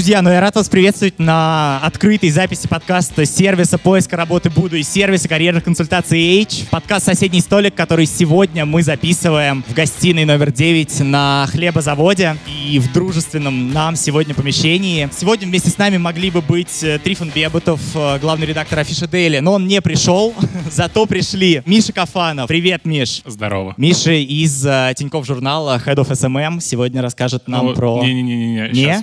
Друзья, ну я рад вас приветствовать на открытой записи подкаста сервиса поиска работы Буду и сервиса карьерных консультаций H. Подкаст «Соседний столик», который сегодня мы записываем в гостиной номер 9 на хлебозаводе и в дружественном нам сегодня помещении. Сегодня вместе с нами могли бы быть э, Трифон Бебутов, э, главный редактор Афиша Дейли, но он не пришел, зато пришли Миша Кафанов. Привет, Миш. Здорово. Миша из uh, Тинькофф журнала Head of SMM сегодня расскажет нам ну, про... Не-не-не, не? сейчас,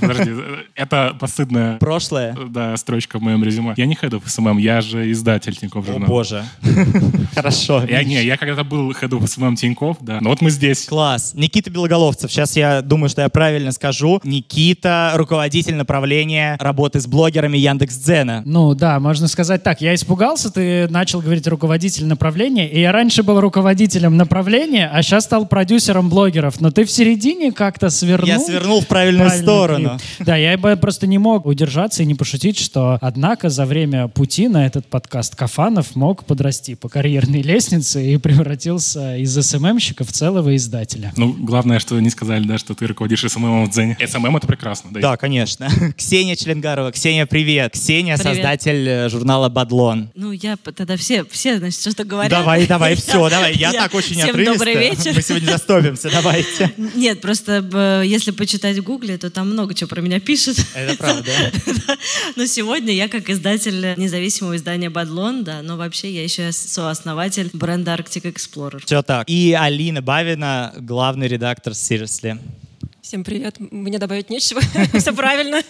подожди. Это постыдная... Прошлое? Да, строчка в моем резюме. Я не Head of SMM, я же издатель Тинькофф журнала. О боже. Хорошо. Я, не, я когда-то был Head of SMM Тинькофф, да. Но вот мы здесь. Класс. Никита Белоголовцев. Сейчас я думаю, что я правильно скажу. Никита, руководитель направления работы с блогерами Яндекс.Дзена. Ну да, можно сказать так. Я испугался, ты начал говорить руководитель направления, и я раньше был руководителем направления, а сейчас стал продюсером блогеров. Но ты в середине как-то свернул. Я свернул в правильную сторону. Клип. Да, я просто не мог удержаться и не пошутить, что однако за время пути на этот подкаст Кафанов мог подрасти по карьерной лестнице и превратился из СММщика в целого издателя. Ну, главное, что не сказали, да, что ты руководишь SMM в Дзене. SMM — это прекрасно. Да, да конечно. Ксения Чилингарова. Ксения, привет. Ксения, создатель э, журнала «BADLON». Ну, я тогда все, все, значит, что-то говорят. Давай, давай, все, давай. Я так очень Всем добрый вечер. Мы сегодня застопимся, давайте. Нет, просто если почитать в Гугле, то там много чего про меня пишут. Это правда. Но сегодня я как издатель независимого издания «BADLON», да, но вообще я еще сооснователь бренда Arctic Explorer. Все так. И Алина Бавина, главный редактор Seriously. Всем привет. Мне добавить нечего. Все правильно.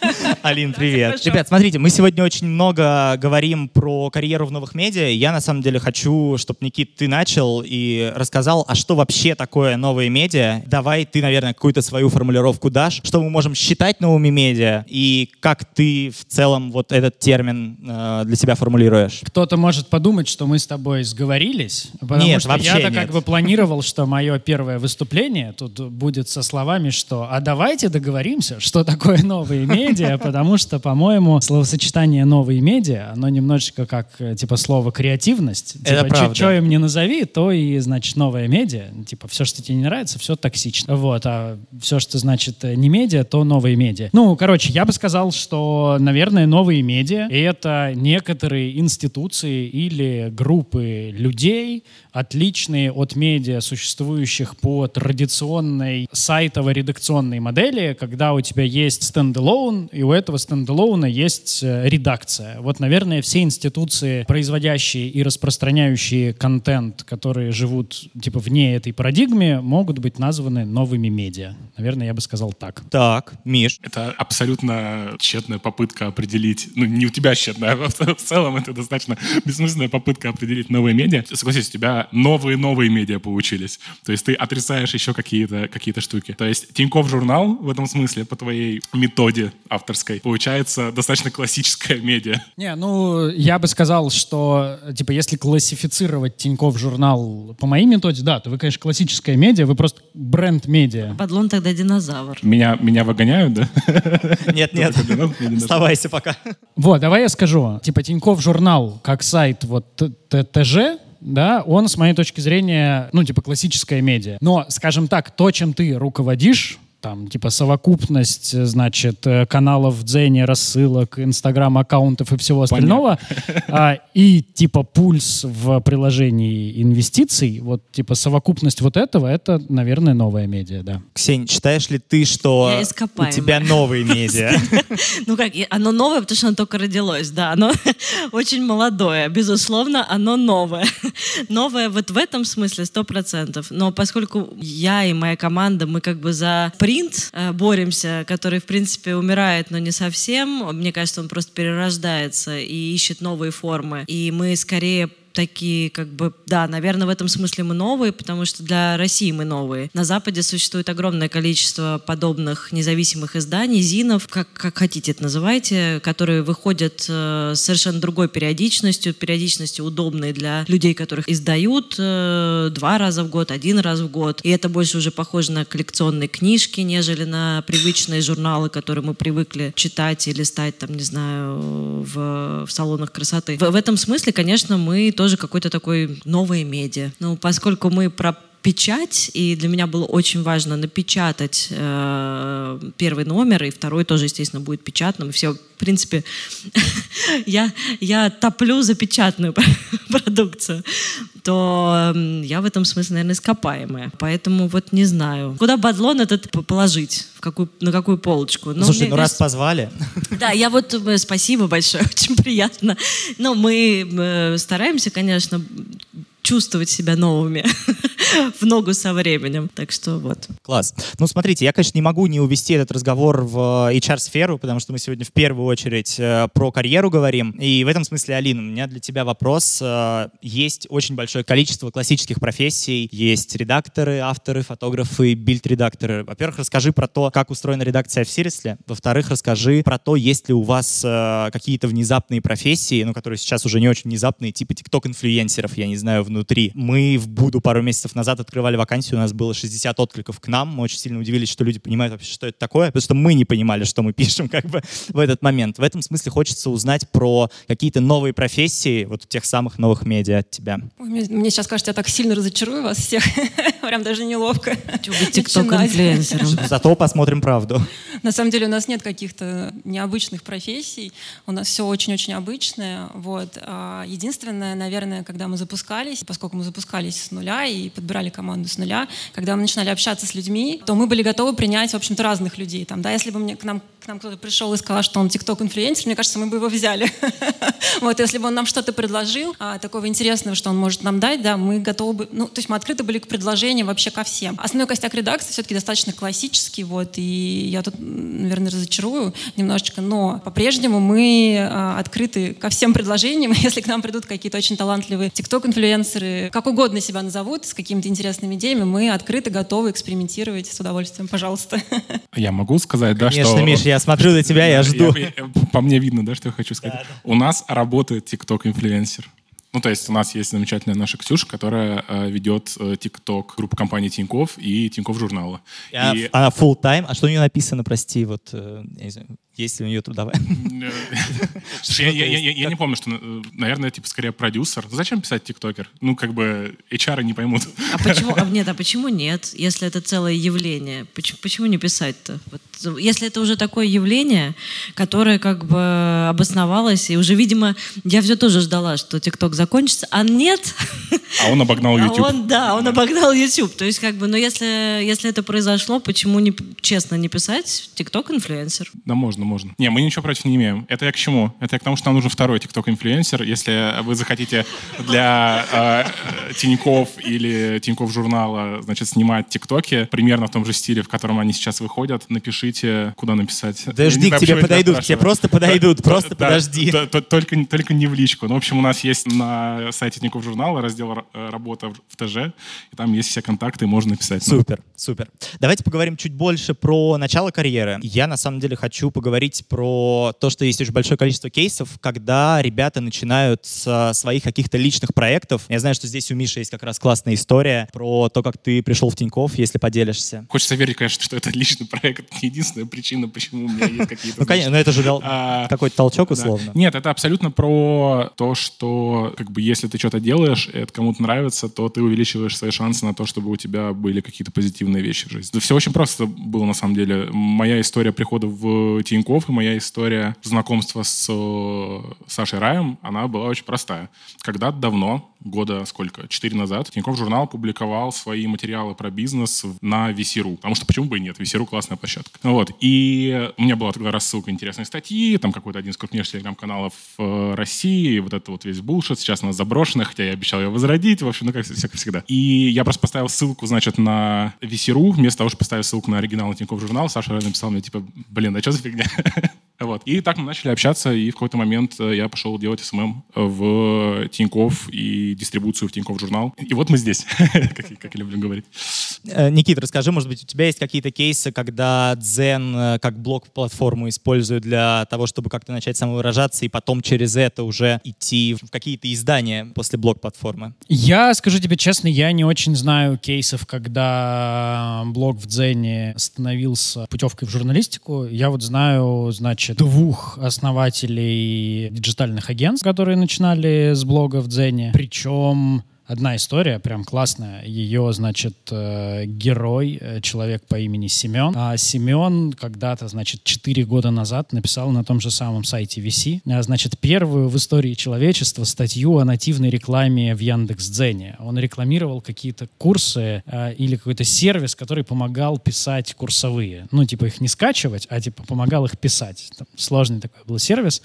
Алин, привет. Ребят, смотрите, мы сегодня очень много говорим про карьеру в новых медиа. Я на самом деле хочу, чтобы, Никит, ты начал и рассказал, а что вообще такое новые медиа? Давай ты, наверное, какую-то свою формулировку дашь, что мы можем считать новыми медиа и как ты в целом вот этот термин э, для себя формулируешь. Кто-то может подумать, что мы с тобой сговорились, потому нет, что я-то как бы планировал, что мое первое выступление тут будет со словами, что а давайте договоримся, что такое новые медиа, потому что, по-моему, словосочетание новые медиа, оно немножечко как, э, типа, слово креативность. Это типа, правда. Что им не назови, то и, значит, новая медиа. Типа, все, что тебе не нравится, все токсично. Вот, а все, что значит э, не медиа, то новые медиа. Ну, короче, я бы сказал, что, наверное, новые медиа — это некоторые институции или группы людей, отличные от медиа, существующих по традиционной сайтово-редакционной модели, когда у тебя есть стендалон, и у этого стендалона есть э, редакция. Вот, наверное, все институции, производящие и распространяющие контент, которые живут типа вне этой парадигмы, могут быть названы новыми медиа. Наверное, я бы сказал так. Так, Миш. Это абсолютно тщетная попытка определить, ну не у тебя тщетная, а в целом это достаточно бессмысленная попытка определить новые медиа. Согласись, у тебя новые-новые медиа получились. То есть ты отрицаешь еще какие-то какие штуки. То есть Тинькофф журнал в этом смысле, по твоей методе авторской, получается достаточно классическая медиа. Не, ну, я бы сказал, что, типа, если классифицировать Тинькофф журнал по моей методе, да, то вы, конечно, классическая медиа, вы просто бренд-медиа. Бадлон тогда динозавр. Меня, меня выгоняют, да? Нет, нет, оставайся пока. Вот, давай я скажу. Типа Тинькофф журнал, как сайт вот ТЖ, да, он, с моей точки зрения, ну, типа классическая медиа. Но, скажем так, то, чем ты руководишь, там, типа, совокупность, значит, э, каналов в Дзене, рассылок, инстаграм-аккаунтов и всего остального, а, и, типа, пульс в приложении инвестиций, вот, типа, совокупность вот этого, это, наверное, новая медиа, да. Ксения, считаешь ли ты, что у тебя новые медиа? Ну как, оно новое, потому что оно только родилось, да, оно очень молодое, безусловно, оно новое. Новое вот в этом смысле сто процентов, но поскольку я и моя команда, мы как бы за принт э, боремся, который, в принципе, умирает, но не совсем. Мне кажется, он просто перерождается и ищет новые формы. И мы скорее такие, как бы, да, наверное, в этом смысле мы новые, потому что для России мы новые. На Западе существует огромное количество подобных независимых изданий, зинов, как, как хотите это называйте, которые выходят э, совершенно другой периодичностью, периодичностью удобной для людей, которых издают э, два раза в год, один раз в год. И это больше уже похоже на коллекционные книжки, нежели на привычные журналы, которые мы привыкли читать и листать, там, не знаю, в, в салонах красоты. В, в этом смысле, конечно, мы тоже какой-то такой новый медиа. Ну, поскольку мы про печать, и для меня было очень важно напечатать э, первый номер, и второй тоже, естественно, будет печатным. И все, в принципе, я, я топлю за печатную продукцию то я в этом смысле, наверное, ископаемая. Поэтому вот не знаю. Куда бадлон этот положить? В какую, на какую полочку? Ну, Слушай, ну раз позвали. Да, я вот э, спасибо большое, очень приятно. Но мы э, стараемся, конечно, чувствовать себя новыми в ногу со временем. Так что вот. Класс. Ну, смотрите, я, конечно, не могу не увести этот разговор в HR-сферу, потому что мы сегодня в первую очередь э, про карьеру говорим. И в этом смысле, Алина, у меня для тебя вопрос. Э, есть очень большое количество классических профессий. Есть редакторы, авторы, фотографы, бильд-редакторы. Во-первых, расскажи про то, как устроена редакция в Сиресле. Во-вторых, расскажи про то, есть ли у вас э, какие-то внезапные профессии, ну, которые сейчас уже не очень внезапные, типа тикток-инфлюенсеров, я не знаю, внутри. Мы в Буду пару месяцев назад открывали вакансию, у нас было 60 откликов к нам. Мы очень сильно удивились, что люди понимают вообще, что это такое, потому что мы не понимали, что мы пишем как бы в этот момент. В этом смысле хочется узнать про какие-то новые профессии вот тех самых новых медиа от тебя. Мне, мне сейчас кажется, я так сильно разочарую вас всех. Прям даже неловко. Тикток-инфлюенсером. Зато посмотрим правду. На самом деле у нас нет каких-то необычных профессий. У нас все очень-очень обычное. Вот. А единственное, наверное, когда мы запускались, поскольку мы запускались с нуля и подбирали команду с нуля, когда мы начинали общаться с людьми, то мы были готовы принять, в общем-то, разных людей. Там, да, если бы мне, к нам, к нам кто-то пришел и сказал, что он тикток-инфлюенсер, мне кажется, мы бы его взяли. вот, если бы он нам что-то предложил, а, такого интересного, что он может нам дать, да, мы готовы бы, ну, то есть мы открыты были к предложениям вообще ко всем. Основной костяк редакции все-таки достаточно классический, вот, и я тут, наверное, разочарую немножечко, но по-прежнему мы а, открыты ко всем предложениям, если к нам придут какие-то очень талантливые тикток-инфлюенсеры, инфлюенсеры, как угодно себя назовут, с какими-то интересными идеями, мы открыты, готовы экспериментировать с удовольствием. Пожалуйста. Я могу сказать, да, Конечно, что... Конечно, Миш, я смотрю на тебя, я жду. Я, я, по мне видно, да, что я хочу сказать. Да, да. У нас работает TikTok-инфлюенсер. Ну, то есть у нас есть замечательная наша Ксюша, которая э, ведет э, TikTok группы компании Тиньков и Тиньков журнала. И... Она full time. А что у нее написано, прости, вот, э, я не знаю, есть ли у нее трудовая? Слушай, я не помню, что, э, наверное, типа скорее продюсер. Зачем писать тиктокер? Ну, как бы HR не поймут. А почему? А нет, а почему нет? Если это целое явление, почему, почему не писать-то? Вот, если это уже такое явление, которое как бы обосновалось, и уже, видимо, я все тоже ждала, что тикток закончится, а нет. А он обогнал YouTube. А он, да, он обогнал YouTube. То есть, как бы, но если, если это произошло, почему не, честно не писать тикток инфлюенсер? Да можно можно, можно. Не, мы ничего против не имеем. Это я к чему? Это я к тому, что нам нужен второй TikTok-инфлюенсер. Если вы захотите для э, Тиньков или Тиньков журнала, значит, снимать ТикТоки примерно в том же стиле, в котором они сейчас выходят, напишите, куда написать. Подожди, к тебе подойдут, к тебе просто подойдут, просто подожди. Только, только не в личку. Ну, в общем, у нас есть на сайте Тиньков журнала раздел э, «Работа в ТЖ», и там есть все контакты, можно написать. Супер, супер. Давайте поговорим чуть больше про начало карьеры. Я, на самом деле, хочу поговорить говорить про то, что есть очень большое количество кейсов, когда ребята начинают с своих каких-то личных проектов. Я знаю, что здесь у Миши есть как раз классная история про то, как ты пришел в Тиньков, если поделишься. Хочется верить, конечно, что это личный проект. Не единственная причина, почему у меня есть какие-то... Ну, конечно, но это же дал а, какой-то толчок условно. Нет, это абсолютно про то, что как бы если ты что-то делаешь, это кому-то нравится, то ты увеличиваешь свои шансы на то, чтобы у тебя были какие-то позитивные вещи в жизни. Все очень просто было на самом деле. Моя история прихода в Тиньков Тиньков, и моя история знакомства с э, Сашей Раем, она была очень простая. Когда-то давно, года сколько, четыре назад, Тинькофф журнал публиковал свои материалы про бизнес на VC.ru. Потому что почему бы и нет, VC.ru классная площадка. Вот. И у меня была тогда рассылка интересные статьи, там какой-то один из крупнейших телеграм-каналов э, России, вот это вот весь bullshit, сейчас она заброшена, хотя я обещал ее возродить, в общем, ну как, как всегда. И я просто поставил ссылку, значит, на VC.ru, вместо того, чтобы поставить ссылку на оригинал Тинькофф журнал, Саша написал мне, типа, блин, а что за фигня? Вот. И так мы начали общаться, и в какой-то момент э, я пошел делать SMM в Тиньков и дистрибуцию в Тиньков журнал. И вот мы здесь, как я люблю говорить. Э, Никит, расскажи, может быть, у тебя есть какие-то кейсы, когда Дзен э, как блок-платформу используют для того, чтобы как-то начать самовыражаться, и потом через это уже идти в какие-то издания после блок-платформы? Я, скажу тебе честно, я не очень знаю кейсов, когда блог в Дзене становился путевкой в журналистику. Я вот знаю, значит, двух основателей диджитальных агентств, которые начинали с блога в Дзене. Причем одна история, прям классная. Ее, значит, э, герой, э, человек по имени Семен. А Семен когда-то, значит, 4 года назад написал на том же самом сайте VC, а, значит, первую в истории человечества статью о нативной рекламе в Яндекс.Дзене. Он рекламировал какие-то курсы э, или какой-то сервис, который помогал писать курсовые. Ну, типа их не скачивать, а типа помогал их писать. Там сложный такой был сервис.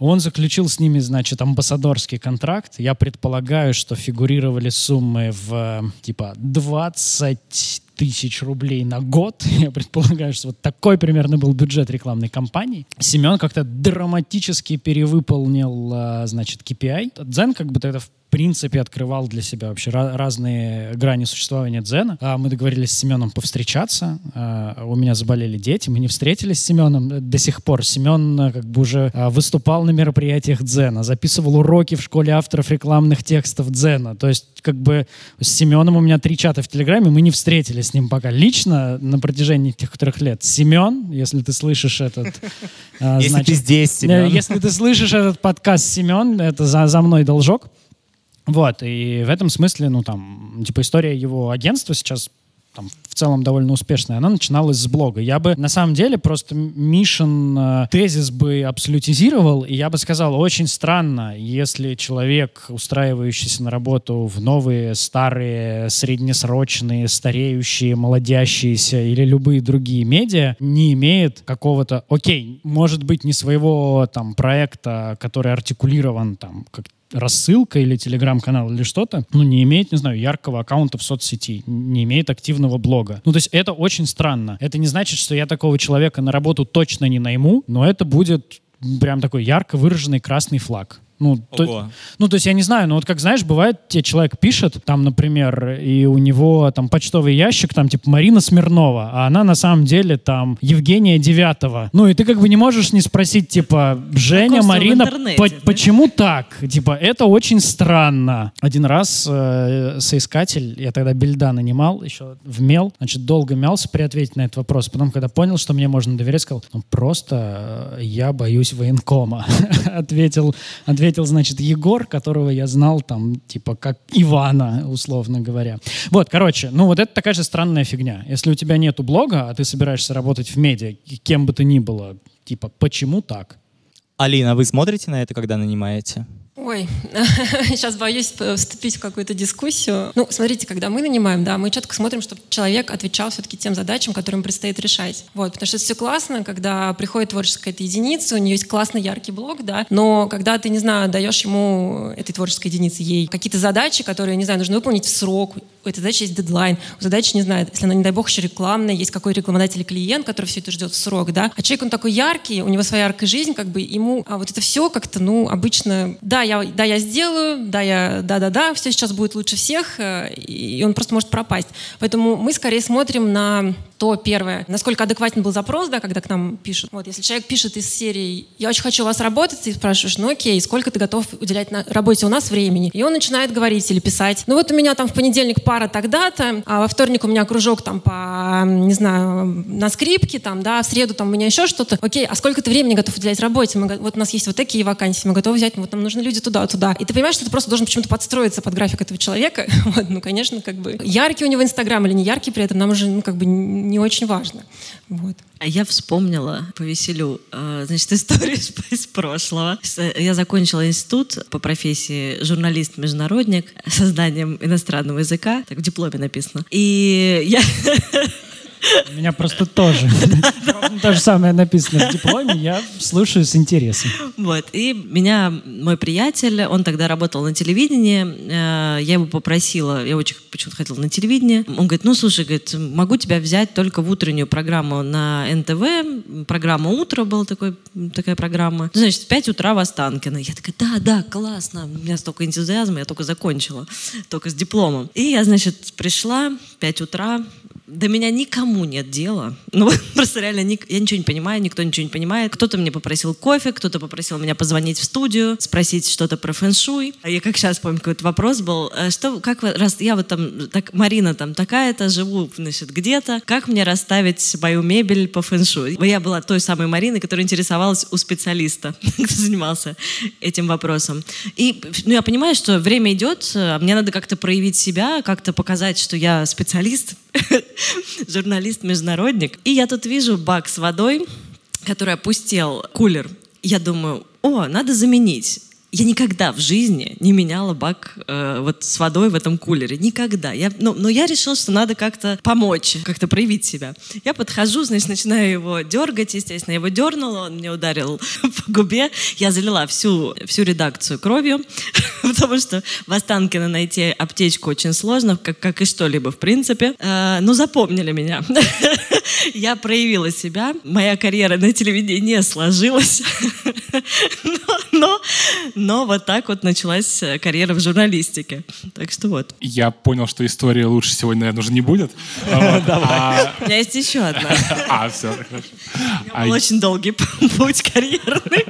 Он заключил с ними, значит, амбассадорский контракт. Я предполагаю, что фигурировали суммы в типа 20 тысяч рублей на год. Я предполагаю, что вот такой примерно был бюджет рекламной кампании. Семен как-то драматически перевыполнил, а, значит, KPI. Дзен как бы это в принципе открывал для себя вообще разные грани существования дзена. А мы договорились с Семеном повстречаться. А, у меня заболели дети, мы не встретились с Семеном до сих пор. Семен а, как бы уже выступал на мероприятиях дзена, записывал уроки в школе авторов рекламных текстов дзена. То есть как бы с Семеном у меня три чата в Телеграме, мы не встретились с ним пока лично на протяжении тех трех лет. Семен, если ты слышишь этот... Если ты здесь, Семен. Если ты слышишь этот подкаст, Семен, это за мной должок. Вот, и в этом смысле, ну, там, типа, история его агентства сейчас там, в целом довольно успешная, она начиналась с блога. Я бы, на самом деле, просто Мишин э, тезис бы абсолютизировал, и я бы сказал, очень странно, если человек, устраивающийся на работу в новые, старые, среднесрочные, стареющие, молодящиеся или любые другие медиа, не имеет какого-то, окей, может быть, не своего там проекта, который артикулирован там как рассылка или телеграм-канал или что-то, ну, не имеет, не знаю, яркого аккаунта в соцсети, не имеет активного блога. Ну, то есть это очень странно. Это не значит, что я такого человека на работу точно не найму, но это будет прям такой ярко выраженный красный флаг. Ну то, ну, то есть я не знаю, но вот как знаешь, бывает, тебе человек пишет, там, например, и у него там почтовый ящик, там, типа, Марина Смирнова, а она на самом деле там Евгения Девятого. Ну, и ты как бы не можешь не спросить, типа, Женя, Марина, по да? почему так? Типа, это очень странно. Один раз э, соискатель, я тогда бельда нанимал, еще в мел, значит, долго мялся при ответе на этот вопрос. Потом, когда понял, что мне можно доверять, сказал, ну, просто э, я боюсь военкома. ответил, ответил ответил, значит, Егор, которого я знал там, типа, как Ивана, условно говоря. Вот, короче, ну вот это такая же странная фигня. Если у тебя нету блога, а ты собираешься работать в медиа, кем бы то ни было, типа, почему так? Алина, вы смотрите на это, когда нанимаете? Ой, сейчас боюсь вступить в какую-то дискуссию. Ну, смотрите, когда мы нанимаем, да, мы четко смотрим, чтобы человек отвечал все-таки тем задачам, которым предстоит решать. Вот, потому что это все классно, когда приходит творческая какая-то единица, у нее есть классный яркий блок, да, но когда ты, не знаю, даешь ему, этой творческой единице, ей какие-то задачи, которые, не знаю, нужно выполнить в срок, у этой задачи есть дедлайн, у задачи, не знаю, если она, не дай бог, еще рекламная, есть какой рекламодатель клиент, который все это ждет в срок, да, а человек, он такой яркий, у него своя яркая жизнь, как бы ему, а вот это все как-то, ну, обычно, да, я, да, я сделаю, да, я, да-да-да, все сейчас будет лучше всех, э, и он просто может пропасть. Поэтому мы скорее смотрим на то первое, насколько адекватен был запрос, да, когда к нам пишут. Вот, если человек пишет из серии «Я очень хочу у вас работать», ты спрашиваешь, ну окей, сколько ты готов уделять на работе у нас времени? И он начинает говорить или писать. Ну вот у меня там в понедельник пара тогда-то, а во вторник у меня кружок там по, не знаю, на скрипке, там, да, в среду там у меня еще что-то. Окей, а сколько ты времени готов уделять работе? Мы, вот у нас есть вот такие вакансии, мы готовы взять, вот нам нужны люди туда, туда. И ты понимаешь, что ты просто должен почему-то подстроиться под график этого человека. Вот, ну, конечно, как бы яркий у него Инстаграм или не яркий при этом, нам уже, ну, как бы не очень важно. Вот. А я вспомнила, повеселю, э, значит, историю из прошлого. Я закончила институт по профессии журналист-международник созданием иностранного языка. Так в дипломе написано. И я у меня просто тоже. То же самое написано в дипломе, я слушаю с интересом. Вот, и меня мой приятель, он тогда работал на телевидении, э, я его попросила, я очень почему-то хотела на телевидение, он говорит, ну, слушай, говорит, могу тебя взять только в утреннюю программу на НТВ, программа «Утро» была такой, такая программа, ну, значит, в 5 утра в Останкино. Я такая, да, да, классно, у меня столько энтузиазма, я только закончила, только с дипломом. И я, значит, пришла, 5 утра, до меня никому нет дела. Ну, просто реально, я ничего не понимаю, никто ничего не понимает. Кто-то мне попросил кофе, кто-то попросил меня позвонить в студию, спросить что-то про фэншуй. А Я как сейчас помню, какой-то вопрос был. э, Что, как вы, раз я вот там, так, Марина там такая-то, живу, значит, где-то, как мне расставить мою мебель по фэншуй? Я была той самой Мариной, которая интересовалась у специалиста, кто занимался этим вопросом. И ну, я понимаю, что время идет, э, мне надо как-то проявить себя, как-то показать, что я специалист, журналист-международник. И я тут вижу бак с водой, который опустел кулер. Я думаю, о, надо заменить. Я никогда в жизни не меняла бак э, вот с водой в этом кулере. Никогда. Я, ну, но я решила, что надо как-то помочь, как-то проявить себя. Я подхожу, значит, начинаю его дергать. Естественно, я его дернула, он мне ударил по губе. Я залила всю, всю редакцию кровью, потому что в Останкино найти аптечку очень сложно, как, как и что-либо в принципе. Э, ну, запомнили меня. Я проявила себя. Моя карьера на телевидении не сложилась. Но, но, но вот так вот началась э, карьера в журналистике. Так что вот. Я понял, что история лучше сегодня, наверное, уже не будет. Вот. А, У меня есть еще одна. А, все, хорошо. А Был очень долгий путь карьерный.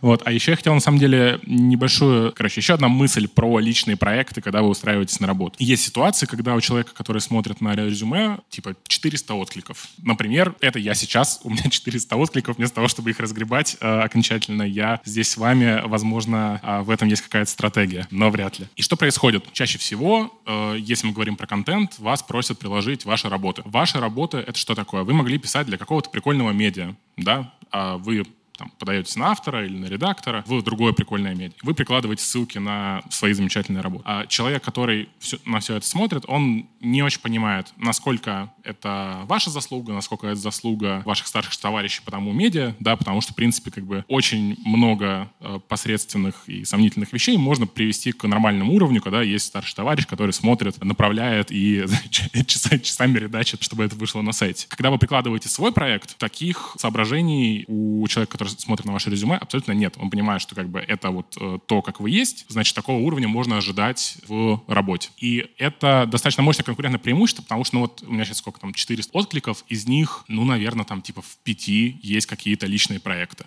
Вот. А еще я хотел, на самом деле, небольшую... Короче, еще одна мысль про личные проекты, когда вы устраиваетесь на работу. Есть ситуации, когда у человека, который смотрит на резюме, типа 400 откликов. Например, это я сейчас, у меня 400 откликов, вместо того, чтобы их разгребать э, окончательно, я здесь с вами, возможно, э, в этом есть какая-то стратегия, но вряд ли. И что происходит? Чаще всего, э, если мы говорим про контент, вас просят приложить ваши работы. Ваши работы — это что такое? Вы могли писать для какого-то прикольного медиа, да? А вы там, подаетесь на автора или на редактора в другое прикольное медиа. Вы прикладываете ссылки на свои замечательные работы. А человек, который все, на все это смотрит, он не очень понимает, насколько это ваша заслуга, насколько это заслуга ваших старших товарищей по тому медиа, да, потому что, в принципе, как бы очень много э, посредственных и сомнительных вещей можно привести к нормальному уровню, когда есть старший товарищ, который смотрит, направляет и часами, часами редачит, чтобы это вышло на сайте. Когда вы прикладываете свой проект, таких соображений у человека, который смотрит на ваше резюме, абсолютно нет. Он понимает, что как бы это вот э, то, как вы есть, значит, такого уровня можно ожидать в работе. И это достаточно мощное конкурентное преимущество, потому что, ну вот, у меня сейчас сколько там, 400 откликов, из них, ну, наверное, там типа в пяти есть какие-то личные проекты.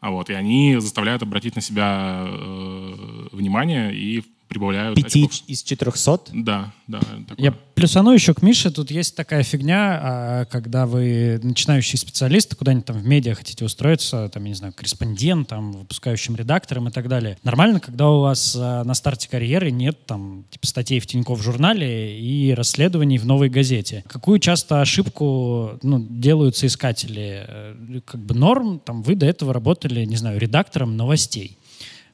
А вот, и они заставляют обратить на себя э, внимание и прибавляют Пяти очков. из 400? Да, да. такое. Я плюсану еще к Мише. Тут есть такая фигня, а, когда вы начинающий специалист, куда-нибудь там в медиа хотите устроиться, там, я не знаю, корреспондентом, выпускающим редактором и так далее. Нормально, когда у вас а, на старте карьеры нет там типа статей в Тинькофф журнале и расследований в новой газете. Какую часто ошибку ну, делают соискатели? Э, Как бы норм, там вы до этого работали, не знаю, редактором новостей.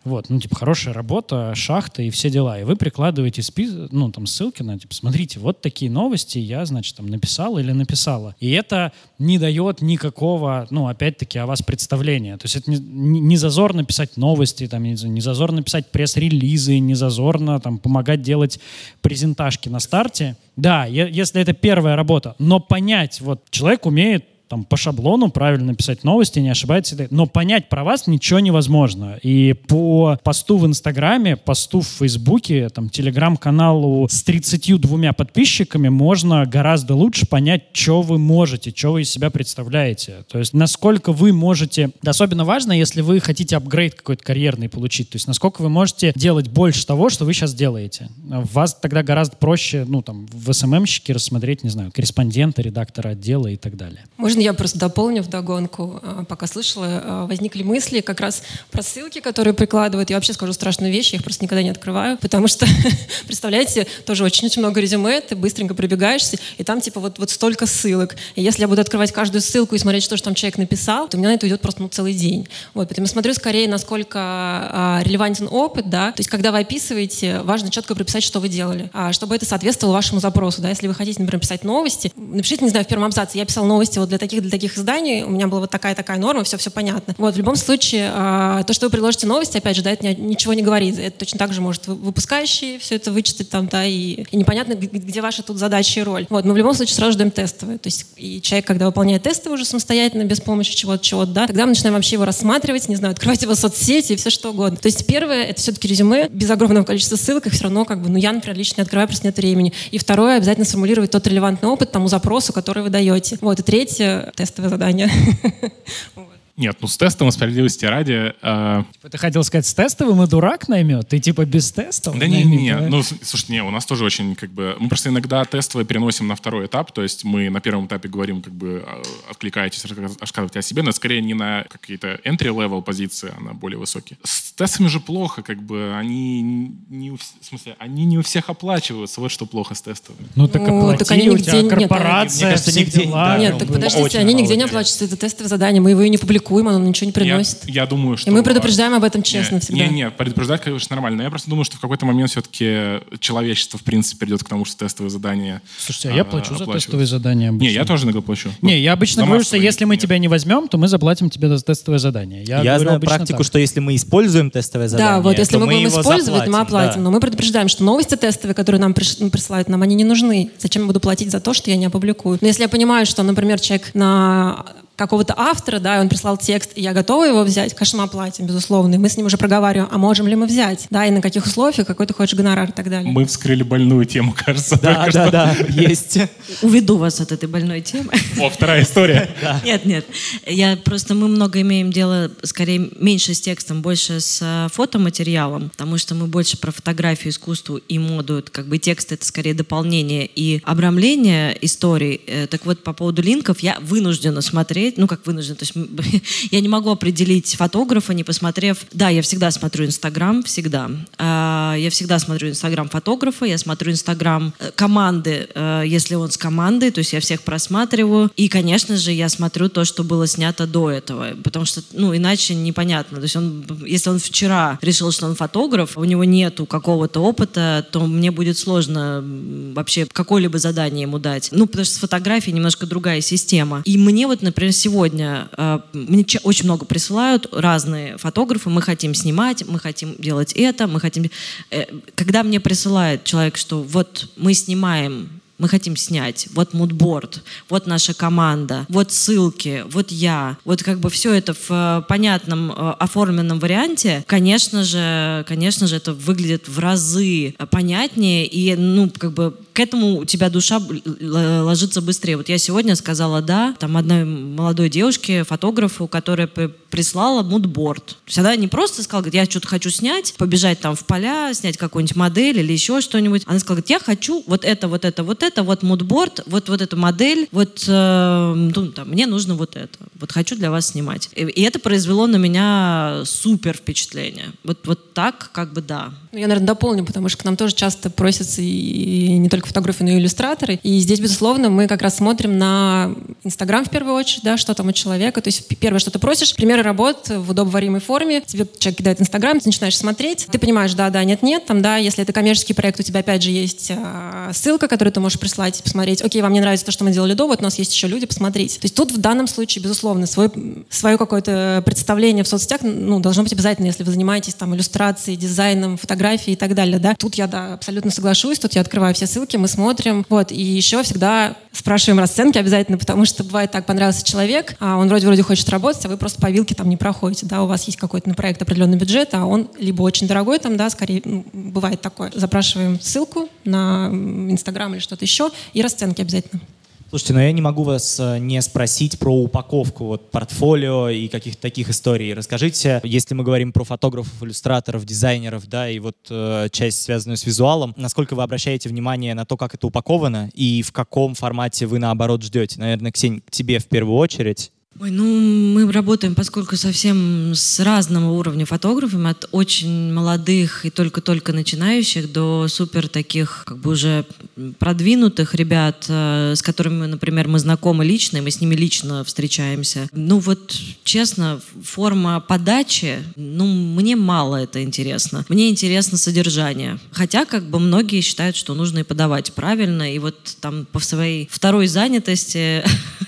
Вот, ну, типа, хорошая работа, шахта и все дела. И вы прикладываете спис... ну, там, ссылки на, типа, смотрите, вот такие новости я, значит, там, написал или написала. И это не дает никакого, ну, опять-таки, о вас представления. То есть это не, не зазорно писать новости, там, не, не зазорно писать пресс-релизы, не зазорно, там, помогать делать презентажки на старте. Да, е- если это первая работа, но понять, вот, человек умеет там по шаблону правильно писать новости, не ошибается. Но понять про вас ничего невозможно. И по посту в Инстаграме, посту в Фейсбуке, там, Телеграм-каналу с 32 подписчиками можно гораздо лучше понять, что вы можете, что вы из себя представляете. То есть насколько вы можете... Особенно важно, если вы хотите апгрейд какой-то карьерный получить. То есть насколько вы можете делать больше того, что вы сейчас делаете. Вас тогда гораздо проще, ну, там, в СММщике рассмотреть, не знаю, корреспондента, редактора отдела и так далее. Можно я просто дополню в догонку? А, Пока слышала, а, возникли мысли как раз про ссылки, которые прикладывают. Я вообще скажу страшную вещь, я их просто никогда не открываю, потому что, представляете, тоже очень-очень много резюме, ты быстренько пробегаешься, и там типа вот, вот столько ссылок. И если я буду открывать каждую ссылку и смотреть, что же там человек написал, то у меня на это уйдет просто ну, целый день. Вот, поэтому смотрю скорее, насколько а, релевантен опыт, да, то есть когда вы описываете, важно четко прописать, что вы делали, а, чтобы это соответствовало вашему запросу, да, если вы хотите, например, писать новости, напишите, не знаю, в первом абзаце, я писал новости вот для таких для таких изданий, у меня была вот такая-такая норма, все-все понятно. Вот, в любом случае, а, то, что вы предложите новости, опять же, да, это ничего не говорит. Это точно так же может выпускающий все это вычитать там, да, и, и непонятно, где ваша тут задача и роль. Вот, мы в любом случае сразу ждем тестовые. То есть и человек, когда выполняет тесты уже самостоятельно, без помощи чего-то, чего-то, да, тогда мы начинаем вообще его рассматривать, не знаю, открывать его соцсети и все что угодно. То есть первое, это все-таки резюме, без огромного количества ссылок, их все равно как бы, ну я, например, лично не открываю, просто нет времени. И второе, обязательно сформулировать тот релевантный опыт тому запросу, который вы даете. Вот, и третье, тестовое задание. Нет, ну с тестом справедливости ради... Э... Типа ты хотел сказать, с тестовым и дурак наймет? Ты типа без тестов? Да не, не, не. Ну, слушай, не, у нас тоже очень как бы... Мы просто иногда тестовые переносим на второй этап, то есть мы на первом этапе говорим, как бы а, откликаетесь, рассказывайте о себе, но скорее не на какие-то entry-level позиции, а на более высокие. С тестами же плохо, как бы они не у, в смысле, они не у всех оплачиваются, вот что плохо с тестовыми. Ну так оплати, ну, так они нигде, у тебя корпорация, нет, мне кажется, нигде, да, нет, так подождите, они нигде не оплачиваются, это тестовое задание, мы его и не публикуем публикуем, оно ничего не приносит. Я, я думаю, что... И мы предупреждаем об этом честно не, всегда. Не, не, предупреждать, конечно, нормально. Я просто думаю, что в какой-то момент все-таки человечество, в принципе, придет к тому, что тестовые задания Слушайте, а я плачу за тестовые задания обычно. Не, я тоже иногда плачу. Не, я обычно говорю, что если мы тебя не возьмем, то мы заплатим тебе за тестовое задание. Я, я знаю практику, так. что если мы используем тестовое задание, Да, вот если мы будем использовать, заплатим, мы оплатим. Да. Но мы предупреждаем, что новости тестовые, которые нам присылают, нам они не нужны. Зачем я буду платить за то, что я не опубликую? Но если я понимаю, что, например, человек на какого-то автора, да, и он прислал текст, и я готова его взять, конечно, мы оплатим, безусловно. И мы с ним уже проговариваем, а можем ли мы взять, да, и на каких условиях, какой ты хочешь гонорар и так далее. Мы вскрыли больную тему, кажется. Да, да, да, есть. Уведу вас от этой больной темы. О, вторая история. Нет, нет. Я просто, мы много имеем дело, скорее, меньше с текстом, больше с э, фотоматериалом, потому что мы больше про фотографию, искусство и моду. Как бы текст — это скорее дополнение и обрамление историй. Э, так вот, по поводу линков, я вынуждена смотреть смотреть, ну как вынужден, то есть я не могу определить фотографа, не посмотрев. Да, я всегда смотрю Инстаграм, всегда. А, я всегда смотрю Инстаграм фотографа, я смотрю Инстаграм э, команды, э, если он с командой, то есть я всех просматриваю. И, конечно же, я смотрю то, что было снято до этого, потому что, ну, иначе непонятно. То есть он, если он вчера решил, что он фотограф, у него нету какого-то опыта, то мне будет сложно вообще какое-либо задание ему дать. Ну, потому что с фотографией немножко другая система. И мне вот, например, сегодня э, мне очень много присылают разные фотографы, мы хотим снимать, мы хотим делать это, мы хотим... Э, когда мне присылает человек, что вот мы снимаем мы хотим снять, вот мудборд, вот наша команда, вот ссылки, вот я, вот как бы все это в э, понятном э, оформленном варианте, конечно же, конечно же, это выглядит в разы понятнее. И, ну, как бы к этому у тебя душа ложится быстрее. Вот я сегодня сказала «да» там одной молодой девушке, фотографу, которая прислала мудборд. То есть она не просто сказала, говорит, я что-то хочу снять, побежать там в поля, снять какую-нибудь модель или еще что-нибудь. Она сказала, говорит, я хочу вот это, вот это, вот это, вот мудборд, вот, вот эту модель, вот э, ну, там, мне нужно вот это. Вот хочу для вас снимать. И, и это произвело на меня супер впечатление. Вот, вот так как бы да. Ну, я, наверное, дополню, потому что к нам тоже часто просятся и не только фотографы, но и иллюстраторы. И здесь, безусловно, мы как раз смотрим на Инстаграм в первую очередь, да, что там у человека. То есть первое, что ты просишь, примеры работ в удобоваримой форме. Тебе человек кидает Инстаграм, ты начинаешь смотреть. Ты понимаешь, да, да, нет, нет. Там, да, если это коммерческий проект, у тебя опять же есть э, ссылка, которую ты можешь прислать, посмотреть. Окей, вам не нравится то, что мы делали до, вот у нас есть еще люди, посмотрите. То есть тут в данном случае, безусловно, свой, свое какое-то представление в соцсетях ну, должно быть обязательно, если вы занимаетесь там иллюстрацией, дизайном, фотографией и так далее. Да. Тут я да, абсолютно соглашусь, тут я открываю все ссылки, мы смотрим. Вот. И еще всегда спрашиваем расценки обязательно, потому что бывает так, понравился человек, а он вроде-вроде хочет работать, а вы просто по вилке там не проходите. Да, у вас есть какой-то на проект определенный бюджет, а он либо очень дорогой там, да, скорее, ну, бывает такое. Запрашиваем ссылку на Инстаграм или что-то еще и расценки обязательно. Слушайте, но я не могу вас э, не спросить про упаковку вот, портфолио и каких-то таких историй. Расскажите, если мы говорим про фотографов, иллюстраторов, дизайнеров, да, и вот э, часть, связанную с визуалом, насколько вы обращаете внимание на то, как это упаковано и в каком формате вы, наоборот, ждете? Наверное, Ксень, к тебе в первую очередь. Ой, ну, мы работаем, поскольку совсем с разного уровня фотографами, от очень молодых и только-только начинающих до супер таких, как бы уже продвинутых ребят, э, с которыми, например, мы знакомы лично, и мы с ними лично встречаемся. Ну вот, честно, форма подачи, ну, мне мало это интересно. Мне интересно содержание. Хотя, как бы, многие считают, что нужно и подавать правильно, и вот там по своей второй занятости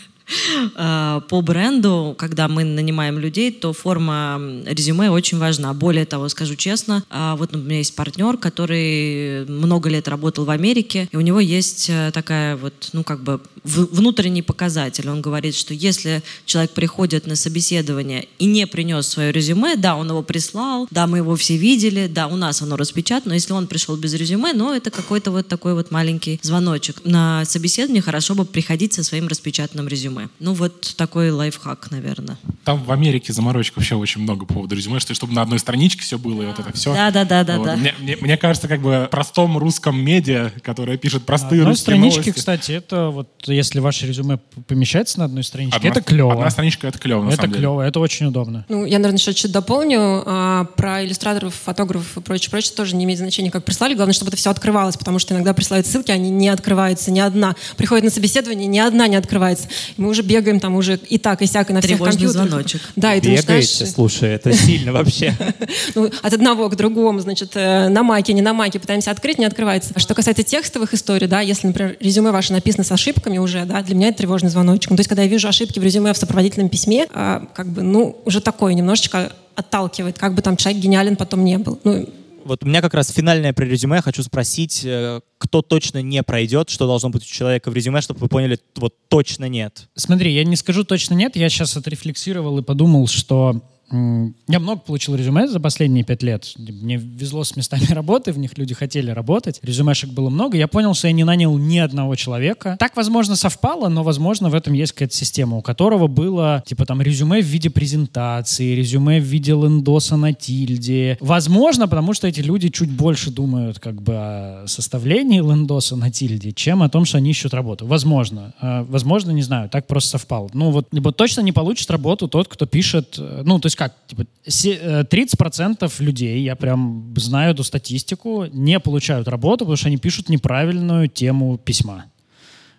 по бренду, когда мы нанимаем людей, то форма резюме очень важна. Более того, скажу честно, э, вот у меня есть партнер, который много лет работал в Америке, и у него есть э, такая вот, ну, как бы внутренний показатель. Он говорит, что если человек приходит на собеседование и не принес свое резюме, да, он его прислал, да, мы его все видели, да, у нас оно распечатано, но если он пришел без резюме, ну, это какой-то вот такой вот маленький звоночек. На собеседование хорошо бы приходить со своим распечатанным резюме. Ну, вот такой лайфхак, наверное. Там в Америке заморочек вообще очень много по поводу резюме, что чтобы на одной страничке все было, и вот это все. Да, да, да, да, вот. да. Мне, мне, мне кажется, как бы простом русском медиа, которое пишет простые на русские страничке, новости. кстати, это вот если ваше резюме помещается на одной страничке, одна, это клево. Одна страничка это клево, на Это самом клево, деле. это очень удобно. Ну, я, наверное, еще чуть дополню. А, про иллюстраторов, фотографов и прочее, прочее тоже не имеет значения, как прислали. Главное, чтобы это все открывалось, потому что иногда присылают ссылки, они не открываются, ни одна. Приходит на собеседование, ни одна не открывается. И мы уже бегаем там уже и так, и сяк, и на всех Тревожный компьютерах. звоночек. Да, и ты Бегаете, начинаешь... слушай, это сильно вообще. ну, от одного к другому, значит, э, на маке, не на маке, пытаемся открыть, не открывается. Что касается текстовых историй, да, если, например, резюме ваше написано с ошибками уже, да, для меня это тревожный звоночек. Ну, то есть, когда я вижу ошибки в резюме в сопроводительном письме, а, как бы, ну, уже такое немножечко отталкивает, как бы там человек гениален потом не был. Ну, Вот у меня как раз финальное при резюме. Я хочу спросить, э, кто точно не пройдет, что должно быть у человека в резюме, чтобы вы поняли, вот точно нет. Смотри, я не скажу точно нет, я сейчас отрефлексировал и подумал, что я много получил резюме за последние пять лет. Мне везло с местами работы, в них люди хотели работать. Резюмешек было много. Я понял, что я не нанял ни одного человека. Так, возможно, совпало, но, возможно, в этом есть какая-то система, у которого было, типа, там, резюме в виде презентации, резюме в виде лендоса на тильде. Возможно, потому что эти люди чуть больше думают, как бы, о составлении лендоса на тильде, чем о том, что они ищут работу. Возможно. А, Возможно, не знаю, так просто совпало. Ну, вот, либо точно не получит работу тот, кто пишет, э, ну, то есть как, типа, се- э, 30% людей, я прям знаю эту статистику, не получают работу, потому что они пишут неправильную тему письма.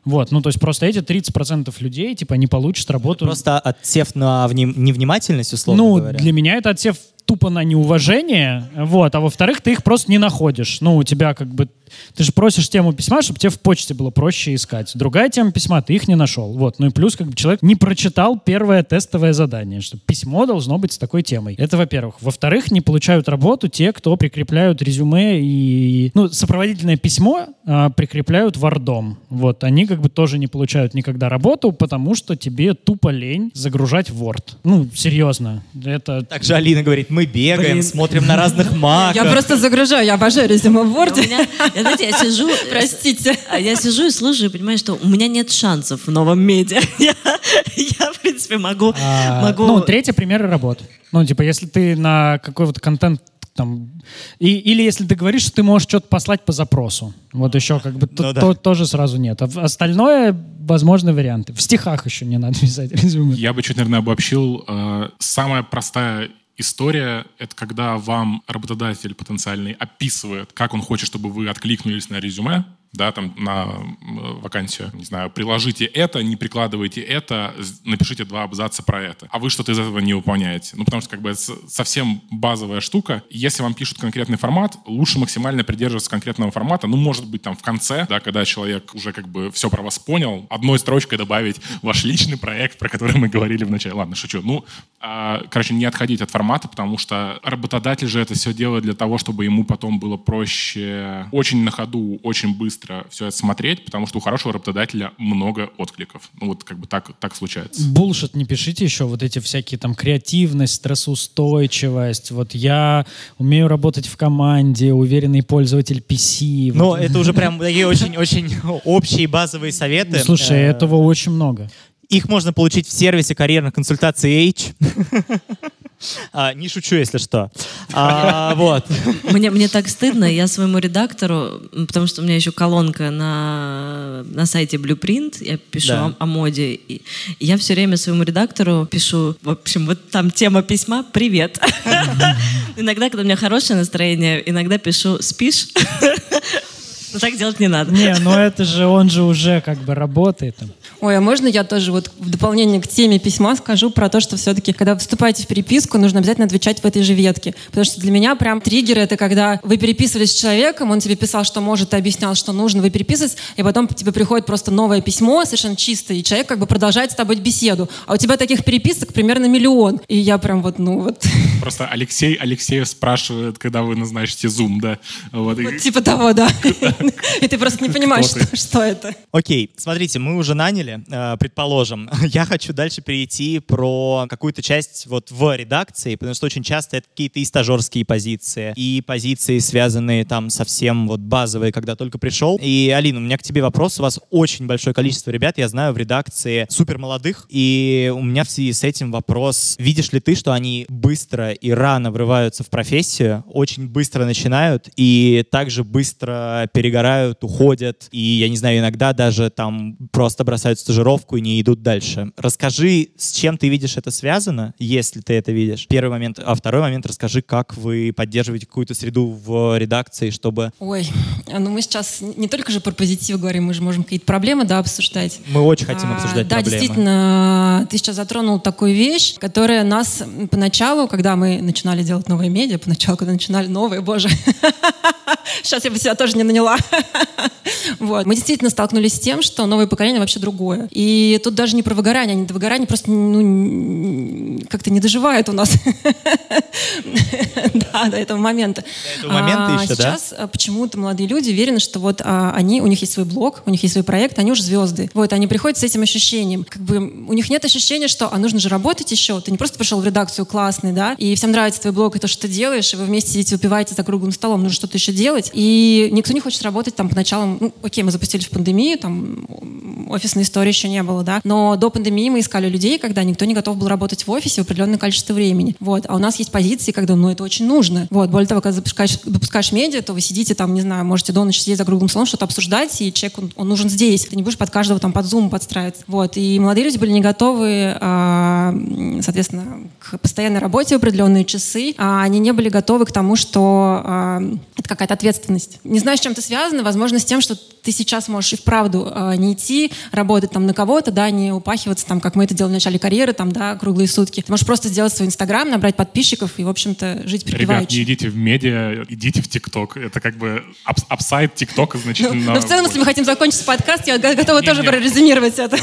Вот, ну то есть просто эти 30% людей, типа, не получат работу. Просто отсев на вним- невнимательность, условно ну, говоря. для меня это отсев тупо на неуважение, вот, а во-вторых, ты их просто не находишь. Ну, у тебя как бы, ты же просишь тему письма, чтобы тебе в почте было проще искать. Другая тема письма, ты их не нашел. Вот, ну и плюс, как бы человек не прочитал первое тестовое задание, что письмо должно быть с такой темой. Это, во-первых. Во-вторых, не получают работу те, кто прикрепляют резюме и, ну, сопроводительное письмо а, прикрепляют вардом. Вот, они как бы тоже не получают никогда работу, потому что тебе тупо лень загружать в Word. Ну, серьезно. Это Также Алина говорит, мы бегаем, Блин. смотрим на разных маках. я просто загружаю, я обожаю резюме в Word. Знаете, я сижу... Простите. А Я сижу и слушаю и понимаю, что у меня нет шансов в новом медиа. Я, я, в принципе, могу... А, могу... Ну, третий пример работы. Ну, типа, если ты на какой-то контент там, и, или если ты говоришь, что ты можешь что-то послать по запросу. Вот еще как бы то- Ну да. то- тоже сразу нет. А остальное возможные варианты. В стихах еще не надо писать резюме. Я бы чуть, наверное, обобщил. Э, Самая простая история — это когда вам работодатель потенциальный описывает, как он хочет, чтобы вы откликнулись на резюме, да, там на вакансию, не знаю, приложите это, не прикладывайте это, напишите два абзаца про это. А вы что-то из этого не выполняете. Ну, потому что как бы это совсем базовая штука. Если вам пишут конкретный формат, лучше максимально придерживаться конкретного формата. Ну, может быть, там в конце, да, когда человек уже как бы все про вас понял, одной строчкой добавить ваш личный проект, про который мы говорили в начале. Ладно, шучу. Ну, а, короче, не отходить от формата, потому что работодатель же это все делает для того, чтобы ему потом было проще очень на ходу, очень быстро все это смотреть, потому что у хорошего работодателя много откликов. Ну, вот как бы так, так случается. Булшит не пишите еще, вот эти всякие там креативность, стрессоустойчивость. Вот я умею работать в команде, уверенный пользователь PC. Но Вот. это уже прям такие очень-очень общие базовые советы. Слушай, Э, этого очень много. Их можно получить в сервисе карьерных консультаций H. А, Не шучу, если что. А, Вот. Мне, мне так стыдно, я своему редактору, потому что у меня еще колонка на, на сайте Blueprint, я пишу Да. о, о моде, и, я все время своему редактору пишу, в общем, вот там тема письма «Привет». Иногда, когда у меня хорошее настроение, иногда пишу «Спишь?». Но так делать не надо. Не, ну это же, он же уже как бы работает. там. Ой, а можно я тоже вот в дополнение к теме письма скажу про то, что все-таки, когда вы вступаете в переписку, нужно обязательно отвечать в этой же ветке. Потому что для меня прям триггер — это когда вы переписывались с человеком, он тебе писал, что может, ты объяснял, что нужно, вы переписывались, и потом тебе приходит просто новое письмо, совершенно чистое, и человек как бы продолжает с тобой беседу. А у тебя таких переписок примерно миллион. И я прям вот, ну вот... Просто Алексей Алексеев спрашивает, когда вы назначите Zoom, да? Вот, и- вот типа того, да. И ты просто не понимаешь, что это. Окей, смотрите, мы уже наняли, э, предположим. Я хочу дальше перейти про какую-то часть вот в редакции, потому что очень часто это какие-то и стажерские позиции, и позиции, связанные там совсем вот базовые, когда только пришел. И, Алина, у меня к тебе вопрос. У вас очень большое количество ребят, я знаю, в редакции супер молодых, и у меня в связи с этим вопрос. Видишь ли ты, что они быстро и рано врываются в профессию, очень быстро начинают и также быстро перегорают, уходят, и, я не знаю, иногда даже там просто бросают стажировку и не идут дальше. Расскажи, с чем ты видишь это связано, если ты это видишь. Первый момент. А второй момент, расскажи, как вы поддерживаете какую-то среду в редакции, чтобы... Ой, а ну мы сейчас не только же про позитив говорим, мы же можем какие-то проблемы, да, обсуждать. Мы очень хотим А, обсуждать Да, проблемы. действительно, ты сейчас затронул такую вещь, которая нас поначалу, когда мы начинали делать новые медиа, поначалу, когда начинали новые, боже, сейчас я бы себя тоже не наняла. Вот. Мы действительно столкнулись с тем, что новое поколение вообще другое. И тут даже не про выгорание, они до выгорания просто ну, как-то не доживают у нас. Да, до этого момента. этого момента А еще? Сейчас а, почему-то молодые люди уверены, что вот а, они, у них есть свой блог, у них есть свой проект, они уже звезды. Вот, они приходят с этим ощущением. Как бы у них нет ощущения, что а нужно же работать еще. Ты не просто пришел в редакцию классный, да, и всем нравится твой блог и то, что ты делаешь, и вы вместе сидите, выпиваете за круглым столом, нужно что-то еще делать. И никто не хочет работать там поначалу. Ну, окей, мы запустились в пандемию, там м, офисной истории еще не было, да, но до пандемии мы искали людей, когда никто не готов был работать в офисе в определенное количество времени. Вот, а у нас есть позиции, когда, ну, это очень нужно. Вот, более того, когда запускаешь, запускаешь медиа, то вы сидите там, не знаю, можете до ночи сидеть за круглым столом, что-то обсуждать, и человек, он, он нужен здесь. Ты не будешь под каждого там под зум подстраиваться. Вот, и молодые люди были не готовы, а, соответственно, к постоянной работе в определенные часы, а они не были готовы к тому, что а, это какая-то ответственность. Не знаю, с чем это связано, возможно, с тем, что ты сейчас можешь и вправду а, не идти, работать там на кого-то, да, не упахиваться там, как мы это делали в начале карьеры, там, да, круглые сутки. Ты можешь просто сделать свой инстаграм, набрать подписчиков и, в общем-то, жить Ребят, припеваючи. не идите в медиа, идите в ТикТок. Это как бы ап- upside ТикТока Ну, значительно... но в целом, если мы хотим закончить подкаст, я го- готова Не, тоже не. прорезюмировать это.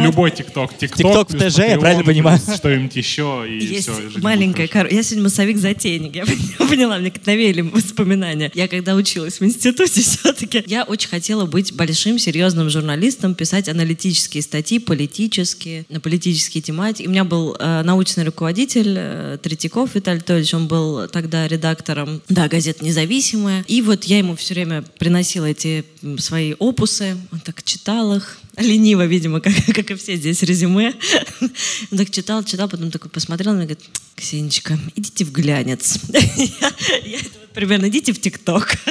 Любой ТикТок. TikTok в ТЖ, я правильно понимаю? Что-нибудь еще, и Есть все. маленькая кор... Я сегодня массовик-затейник, я поняла, мне навеяли воспоминания. Я когда училась в институте все-таки, я очень хотела быть большим, серьезным журналистом, писать аналитические статьи, политические, на политические тематики. У меня был э, научный руководитель э, Третьяков Виталий Анатольевич, он был тогда редактором, да, газеты «Независимая». И вот я ему все время приносила эти свои опусы, он так читал их, лениво, видимо, как, как и все здесь резюме. Он так читал, читал, потом такой посмотрел и говорит, Ксенечка, идите в глянец. Я я это вот примерно, идите в ТикТок.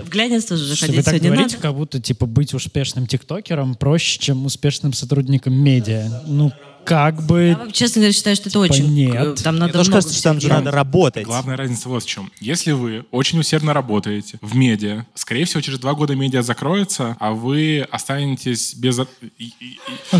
В глянец тоже заходить вы так сегодня говорите, надо. как будто типа быть успешным тиктокером проще, чем успешным сотрудником медиа. Ну, как бы... Я, честно говоря, считаю, что это очень... нет. Там Мне надо тоже много кажется, что там же надо работать. Главная разница вот в чем. Если вы очень усердно работаете в медиа, скорее всего, через два года медиа закроется, а вы останетесь без... А,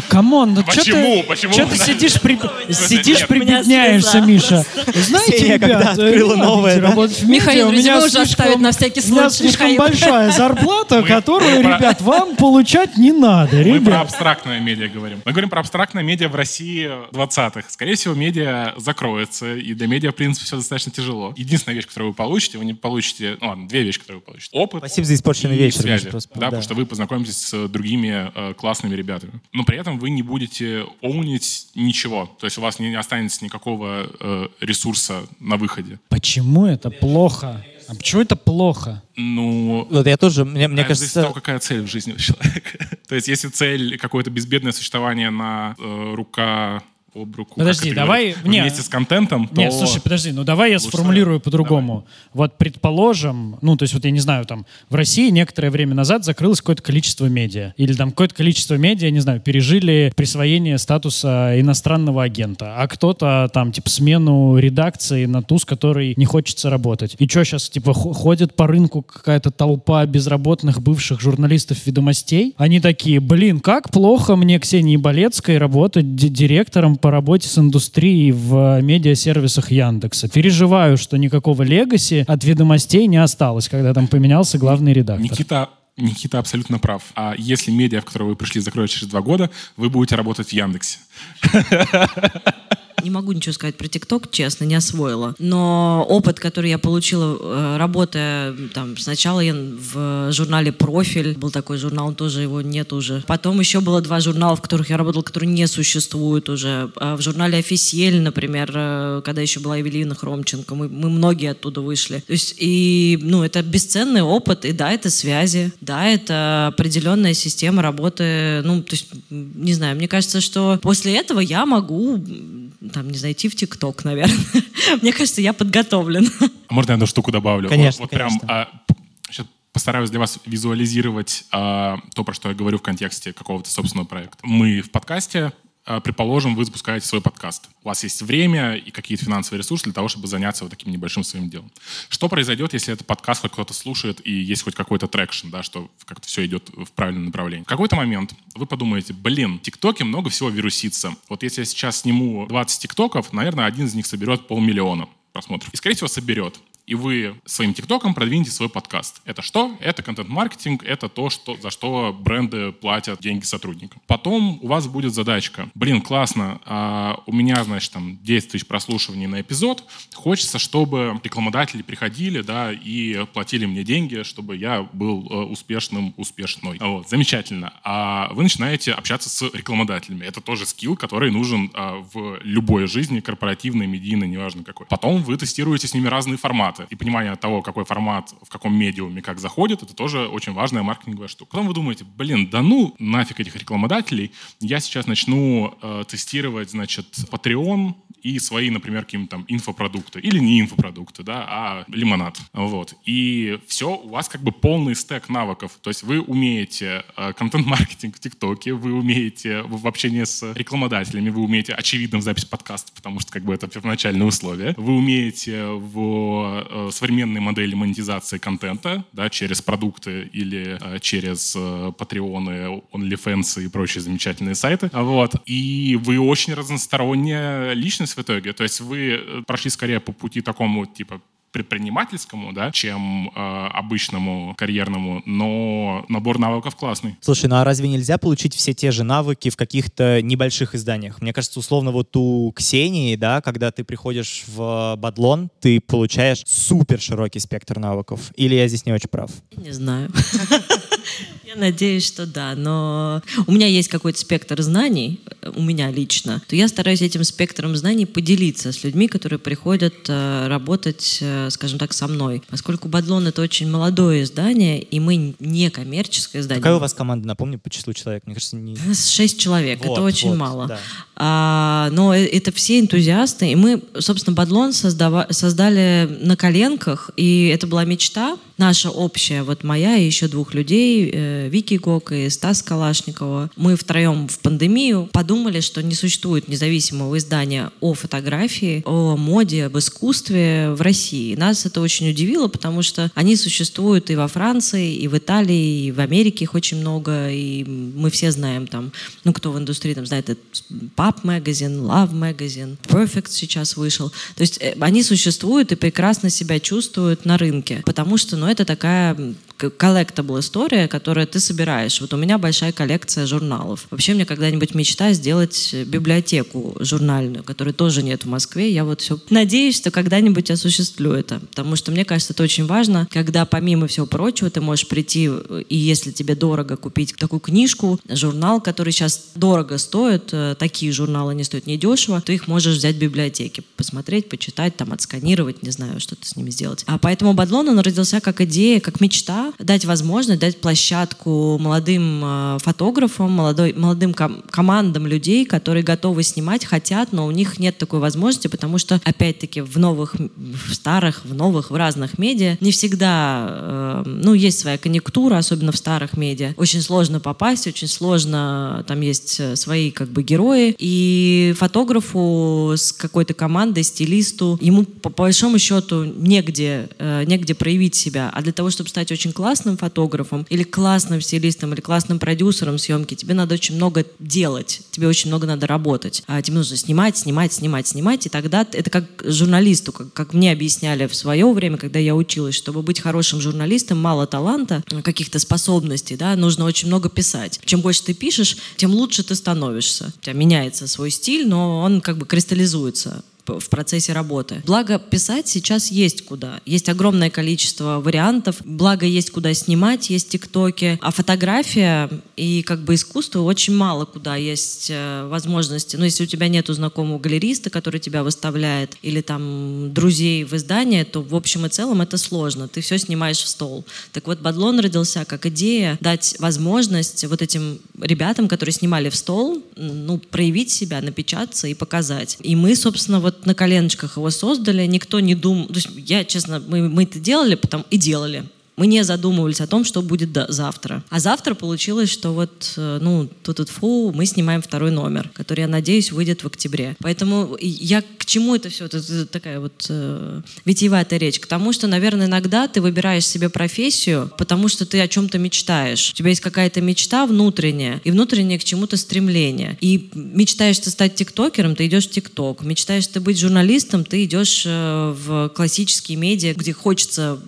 Come on, ну что Почему? ты, Почему вы ты сидишь, при... сидишь прибедняешься, Миша? Знаете, Ксения, когда ребят, открыла новое, работать в Михаил, медиа, у меня уже оставить на всякий У меня случай, слишком большая зарплата, которую, ребят, вам получать не надо, Мы про ребят. абстрактное медиа говорим. Мы говорим про абстрактное медиа в России 20-х. Скорее всего, медиа закроется, и для медиа, в принципе, все достаточно тяжело. Единственная вещь, которую вы получите, вы не получите... Ну ладно, две вещи, которые вы получите. Опыт Спасибо за испорченный вечер. связи, просто, да, потому что вы познакомитесь с другими э, классными ребятами. Но при этом вы не будете own ить ничего. То есть у вас не останется никакого э, ресурса на выходе. Почему это плохо? А почему это плохо? Ну, Вот я тоже, мне, мне Это зависит от того, кажется, какая цель в жизни у человека. То есть, если цель какое-то безбедное существование на э, рука об руку. Подожди, давай... Не, вместе с контентом, то... Нет, слушай, подожди, ну давай я сформулирую по-другому. Вот предположим, ну то есть вот я не знаю, там в России некоторое время назад закрылось какое-то количество медиа. Или там какое-то количество медиа, не знаю, пережили присвоение статуса иностранного агента. А кто-то там типа смену редакции на ту, с которой не хочется работать. И что сейчас, типа, ходит по рынку какая-то толпа безработных бывших журналистов ведомостей? Они такие, блин, как плохо мне Ксении Болецкой работать директором по работе с индустрией в медиасервисах Яндекса. Переживаю, что никакого легаси от ведомостей не осталось, когда там поменялся главный редактор. Никита Никита абсолютно прав. А если медиа, в которое вы пришли, закроют через два года, вы будете работать в Яндексе. Не могу ничего сказать про ТикТок, честно, не освоила. Но опыт, который я получила, э, работая там, сначала я в журнале «Профиль», был такой журнал, тоже его нет уже. Потом еще было два журнала, в которых я работала, которые не существуют уже. А в журнале «Официель», например, э, когда еще была Евелина Хромченко, мы, мы многие оттуда вышли. То есть, и, ну, это бесценный опыт, и да, это связи, да, это определенная система работы, ну, то есть, не знаю, мне кажется, что после этого я могу там, не зайти в ТикТок, наверное. Мне кажется, я подготовлен. А можно я одну штуку добавлю? Конечно, вот, вот конечно. Прям, а, сейчас постараюсь для вас визуализировать а, то, про что я говорю в контексте какого-то собственного проекта. Мы в подкасте предположим, вы запускаете свой подкаст. У вас есть время и какие-то финансовые ресурсы для того, чтобы заняться вот таким небольшим своим делом. Что произойдет, если этот подкаст хоть кто-то слушает и есть хоть какой-то traction, да, что как-то все идет в правильном направлении? В какой-то момент вы подумаете, блин, в ТикТоке много всего вирусится. Вот если я сейчас сниму 20 ТикТоков, наверное, один из них соберет полмиллиона просмотров. И, скорее всего, соберет и вы своим ТикТоком продвинете свой подкаст. Это что? Это контент-маркетинг, это то, что, за что бренды платят деньги сотрудникам. Потом у вас будет задачка. Блин, классно, а у меня, значит, там 10 тысяч прослушиваний на эпизод. Хочется, чтобы рекламодатели приходили, да, и платили мне деньги, чтобы я был э, успешным, успешной. Вот, замечательно. А вы начинаете общаться с рекламодателями. Это тоже скилл, который нужен а, в любой жизни, корпоративной, медийной, неважно какой. Потом вы тестируете с ними разные форматы форматы и понимание того, какой формат в каком медиуме как заходит, это тоже очень важная маркетинговая штука. Потом вы думаете, блин, да ну нафиг этих рекламодателей, я сейчас начну э, тестировать, значит, Patreon и свои, например, какие-то там инфопродукты, или не инфопродукты, да, а лимонад, вот. И все, у вас как бы полный стек навыков, то есть вы умеете э, контент-маркетинг в ТикТоке, вы умеете в, общении с рекламодателями, вы умеете, очевидно, в запись подкаста, потому что как бы это первоначальные условия, вы умеете в э, современные модели монетизации контента, да, через продукты или э, через э, Patreon, OnlyFans и прочие замечательные сайты. Вот. И вы очень разносторонняя личность в итоге. То есть вы прошли скорее по пути такому, типа, предпринимательскому, да, чем э, обычному карьерному, но набор навыков классный. Слушай, ну а разве нельзя получить все те же навыки в каких-то небольших изданиях? Мне кажется, условно вот у Ксении, да, когда ты приходишь в Бадлон, ты получаешь супер широкий спектр навыков. Или я здесь не очень прав? Не знаю. Надеюсь, что да, но у меня есть какой-то спектр знаний, у меня лично, то я стараюсь этим спектром знаний поделиться с людьми, которые приходят э, работать, э, скажем так, со мной. Поскольку Бадлон — это очень молодое издание, и мы не коммерческое издание. Какая у вас команда, напомню, по числу человек? Мне кажется, не... Шесть человек, вот, это очень вот, мало. Да. А, но э, это все энтузиасты, и мы, собственно, Бадлон создава... создали на коленках, и это была мечта наша общая, вот моя и еще двух людей, э, Вики Гок и Стас Калашникова. Мы втроем в пандемию подумали, что не существует независимого издания о фотографии, о моде, об искусстве в России. Нас это очень удивило, потому что они существуют и во Франции, и в Италии, и в Америке их очень много, и мы все знаем там, ну, кто в индустрии там знает, это Pop Magazine, Love Magazine, Perfect сейчас вышел. То есть э, они существуют и прекрасно себя чувствуют на рынке, потому что, ну, это такая collectable история, которую ты собираешь. Вот у меня большая коллекция журналов. Вообще мне когда-нибудь мечта сделать библиотеку журнальную, которой тоже нет в Москве. Я вот все надеюсь, что когда-нибудь осуществлю это. Потому что мне кажется, это очень важно, когда помимо всего прочего ты можешь прийти, и если тебе дорого купить такую книжку, журнал, который сейчас дорого стоит, э, такие журналы не стоят недешево, то их можешь взять в библиотеке, посмотреть, почитать, там, отсканировать, не знаю, что-то с ними сделать. А поэтому Бадлон, он родился как идея, как мечта, дать возможность, дать площадку молодым э, фотографам, молодой, молодым ком- командам людей, которые готовы снимать, хотят, но у них нет такой возможности, потому что, опять-таки, в новых, в старых, в новых, в разных медиа не всегда, э, ну, есть своя конъюнктура, особенно в старых медиа. Очень сложно попасть, очень сложно, там есть э, свои как бы герои, и фотографу с какой-то командой, стилисту, ему по большому счету негде, э, негде проявить себя. А для того, чтобы стать очень классным фотографом или классным стилистом или классным продюсером съемки, тебе надо очень много делать, тебе очень много надо работать. А тебе нужно снимать, снимать, снимать, снимать, и тогда это как журналисту, как, как мне объясняли в свое время, когда я училась, чтобы быть хорошим журналистом, мало таланта, каких-то способностей, да, нужно очень много писать. Чем больше ты пишешь, тем лучше ты становишься. У тебя меняется свой стиль, но он как бы кристаллизуется в процессе работы. Благо, писать сейчас есть куда. Есть огромное количество вариантов. Благо, есть куда снимать, есть тиктоки. А фотография и как бы искусство очень мало куда есть э, возможности. Ну, если у тебя нету знакомого галериста, который тебя выставляет, или там друзей в издании, то в общем и целом это сложно. Ты все снимаешь в стол. Так вот, Бадлон родился как идея дать возможность вот этим ребятам, которые снимали в стол, ну, проявить себя, напечататься и показать. И мы, собственно, вот на коленочках его создали, никто не думал, то есть я, честно, мы, мы это делали потом и делали. Мы не задумывались о том, что будет завтра. А завтра получилось, что вот, э, ну, тут фу, мы снимаем второй номер, который, я надеюсь, выйдет в октябре. Поэтому я чему это все? Это такая вот э, витиеватая речь. К тому, что, наверное, иногда ты выбираешь себе профессию, потому что ты о чем-то мечтаешь. У тебя есть какая-то мечта внутренняя, и внутреннее к чему-то стремление. И мечтаешь ты стать тиктокером, ты идешь в тикток. Мечтаешь ты быть журналистом, ты идешь э, в классические медиа, где хочется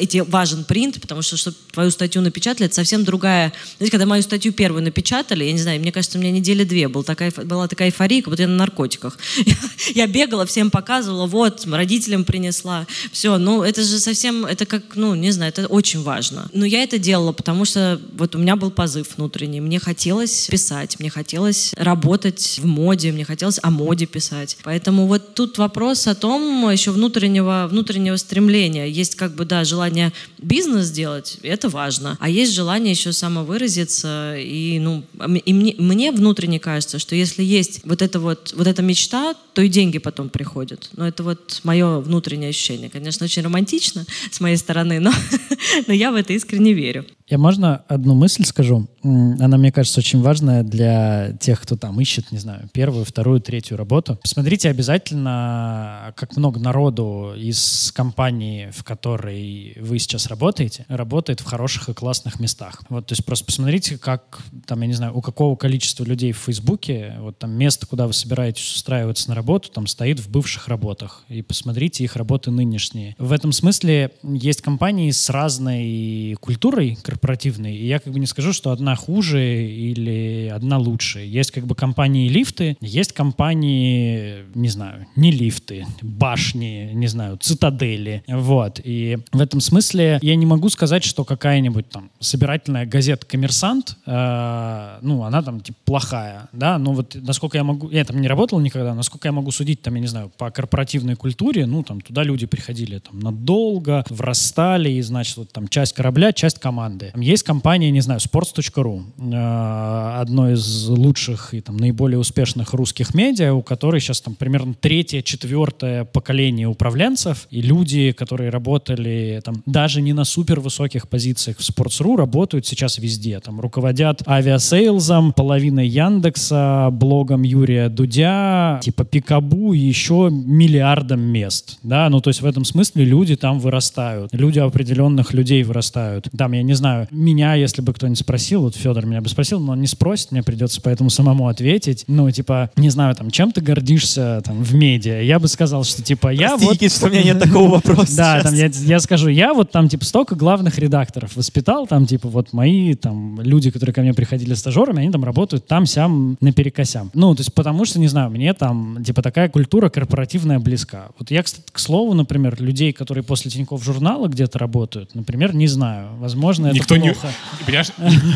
и тебе важен принт, потому что, чтобы твою статью напечатали, это совсем другая... Знаете, когда мою статью первую напечатали, я не знаю, мне кажется, у меня недели две был такая, была такая эйфория, как будто я на наркотиках. бегала, всем показывала, вот, родителям принесла. Все, ну, это же совсем, это как, ну, не знаю, это очень важно. Но я это делала, потому что вот у меня был позыв внутренний. Мне хотелось писать, мне хотелось работать в моде, мне хотелось о моде писать. Поэтому вот тут вопрос о том еще внутреннего, внутреннего стремления. Есть как бы, да, желание бизнес сделать, это важно. А есть желание еще самовыразиться. И, ну, и мне, мне внутренне кажется, что если есть вот эта вот, вот эта мечта, то и деньги потом приходят. Но это вот мое внутреннее ощущение. Конечно, очень романтично с моей стороны, но, но я в это искренне верю. Я можно одну мысль скажу? Она, мне кажется, очень важная для тех, кто там ищет, не знаю, первую, вторую, третью работу. Посмотрите обязательно, как много народу из компании, в которой вы сейчас работаете, работает в хороших и классных местах. Вот, то есть просто посмотрите, как, там, я не знаю, у какого количества людей в Фейсбуке, вот там место, куда вы собираетесь устраиваться на работу, там стоит в бывших работах. И посмотрите их работы нынешние. В этом смысле есть компании с разной культурой, корпоративный. И я как бы не скажу, что одна хуже или одна лучше. Есть как бы компании лифты, есть компании, не знаю, не лифты, башни, не знаю, цитадели. Вот. И в этом смысле я не могу сказать, что какая-нибудь там собирательная газета «Коммерсант», э, ну, она там типа плохая, да, но вот насколько я могу, я там не работал никогда, насколько я могу судить, там, я не знаю, по корпоративной культуре, ну, там, туда люди приходили там надолго, врастали, и, значит, вот там часть корабля, часть команды. Есть компания, не знаю, sports.ru, э, одно из лучших и там наиболее успешных русских медиа, у которой сейчас там примерно третье, четвертое поколение управленцев, и люди, которые работали там даже не на супер высоких позициях в Sports.ru, работают сейчас везде. Там руководят авиасейлзом, половиной Яндекса, блогом Юрия Дудя, типа Пикабу и еще миллиардом мест. Да, ну то есть в этом смысле люди там вырастают. Люди определенных людей вырастают. Там, я не знаю, знаю, меня, если бы кто-нибудь спросил, вот Федор меня бы спросил, но он не спросит, мне придется поэтому самому ответить. Ну, типа, не знаю, там, чем ты гордишься там в медиа? Я бы сказал, что, типа, я Прости, вот... Никит, что у меня нет такого вопроса Да, там, я, я скажу, я вот там, типа, столько главных редакторов воспитал, там, типа, вот мои, там, люди, которые ко мне приходили стажерами, они там работают там-сям наперекосям. Ну, то есть, потому что, не знаю, мне там типа такая культура корпоративная близка. Вот я, кстати, к слову, например, людей, которые после Тинькофф журнала где-то работают, например, не знаю. Возможно, это Никто не, понимаешь,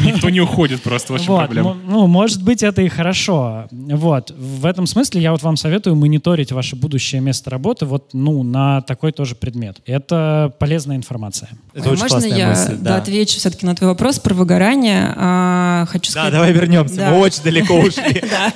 никто не уходит просто, в общем, Вот, проблема. ну, может быть, это и хорошо. Вот. В этом смысле я вот вам советую мониторить ваше будущее место работы вот, ну, на такой тоже предмет. Это полезная информация. Это Ой, очень Можно я мысль. да, отвечу все-таки на твой вопрос про выгорание? А, хочу Да, сказать... давай вернемся. Да. Мы очень далеко ушли. Да,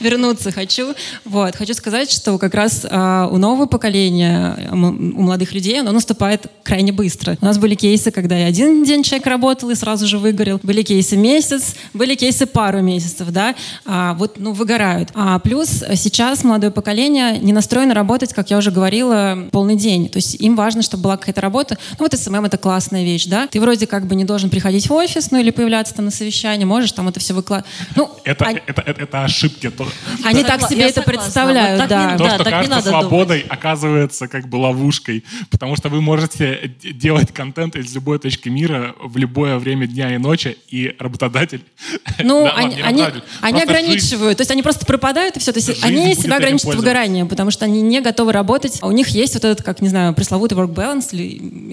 вернуться хочу. Вот, хочу сказать, что как раз а, у нового поколения, у молодых людей, оно наступает крайне быстро. У нас были кейсы, когда и один день человек работал и сразу же выгорел. Были кейсы месяц, были кейсы пару месяцев, да. А, вот, ну, выгорают. А плюс а, сейчас молодое поколение не настроено работать, как я уже говорила, полный день. То есть им важно, чтобы была какая-то работа. Ну, вот СММ — это классная вещь, да. Ты вроде как бы не должен приходить в офис, ну, или появляться там на совещание, можешь там это все выкладывать. Ну, Это, они- это, это, это ошибки. То, они Согла- так себе я это согласна. представляют, Вот так не да. то, Да, что так не кажется надо свободой, оказывается как бы ловушкой. Потому что вы можете делать контент из любой точки мира в любое время дня и ночи, и работодатель... Ну, Да, ладно, они, не они, работодатель, они просто жизнь- ограничивают, то есть они просто пропадают и все. То есть они себя ограничивают в пользоваться. выгорании, потому что они не готовы работать. А у них есть вот этот, как, не знаю, пресловутый work balance, или,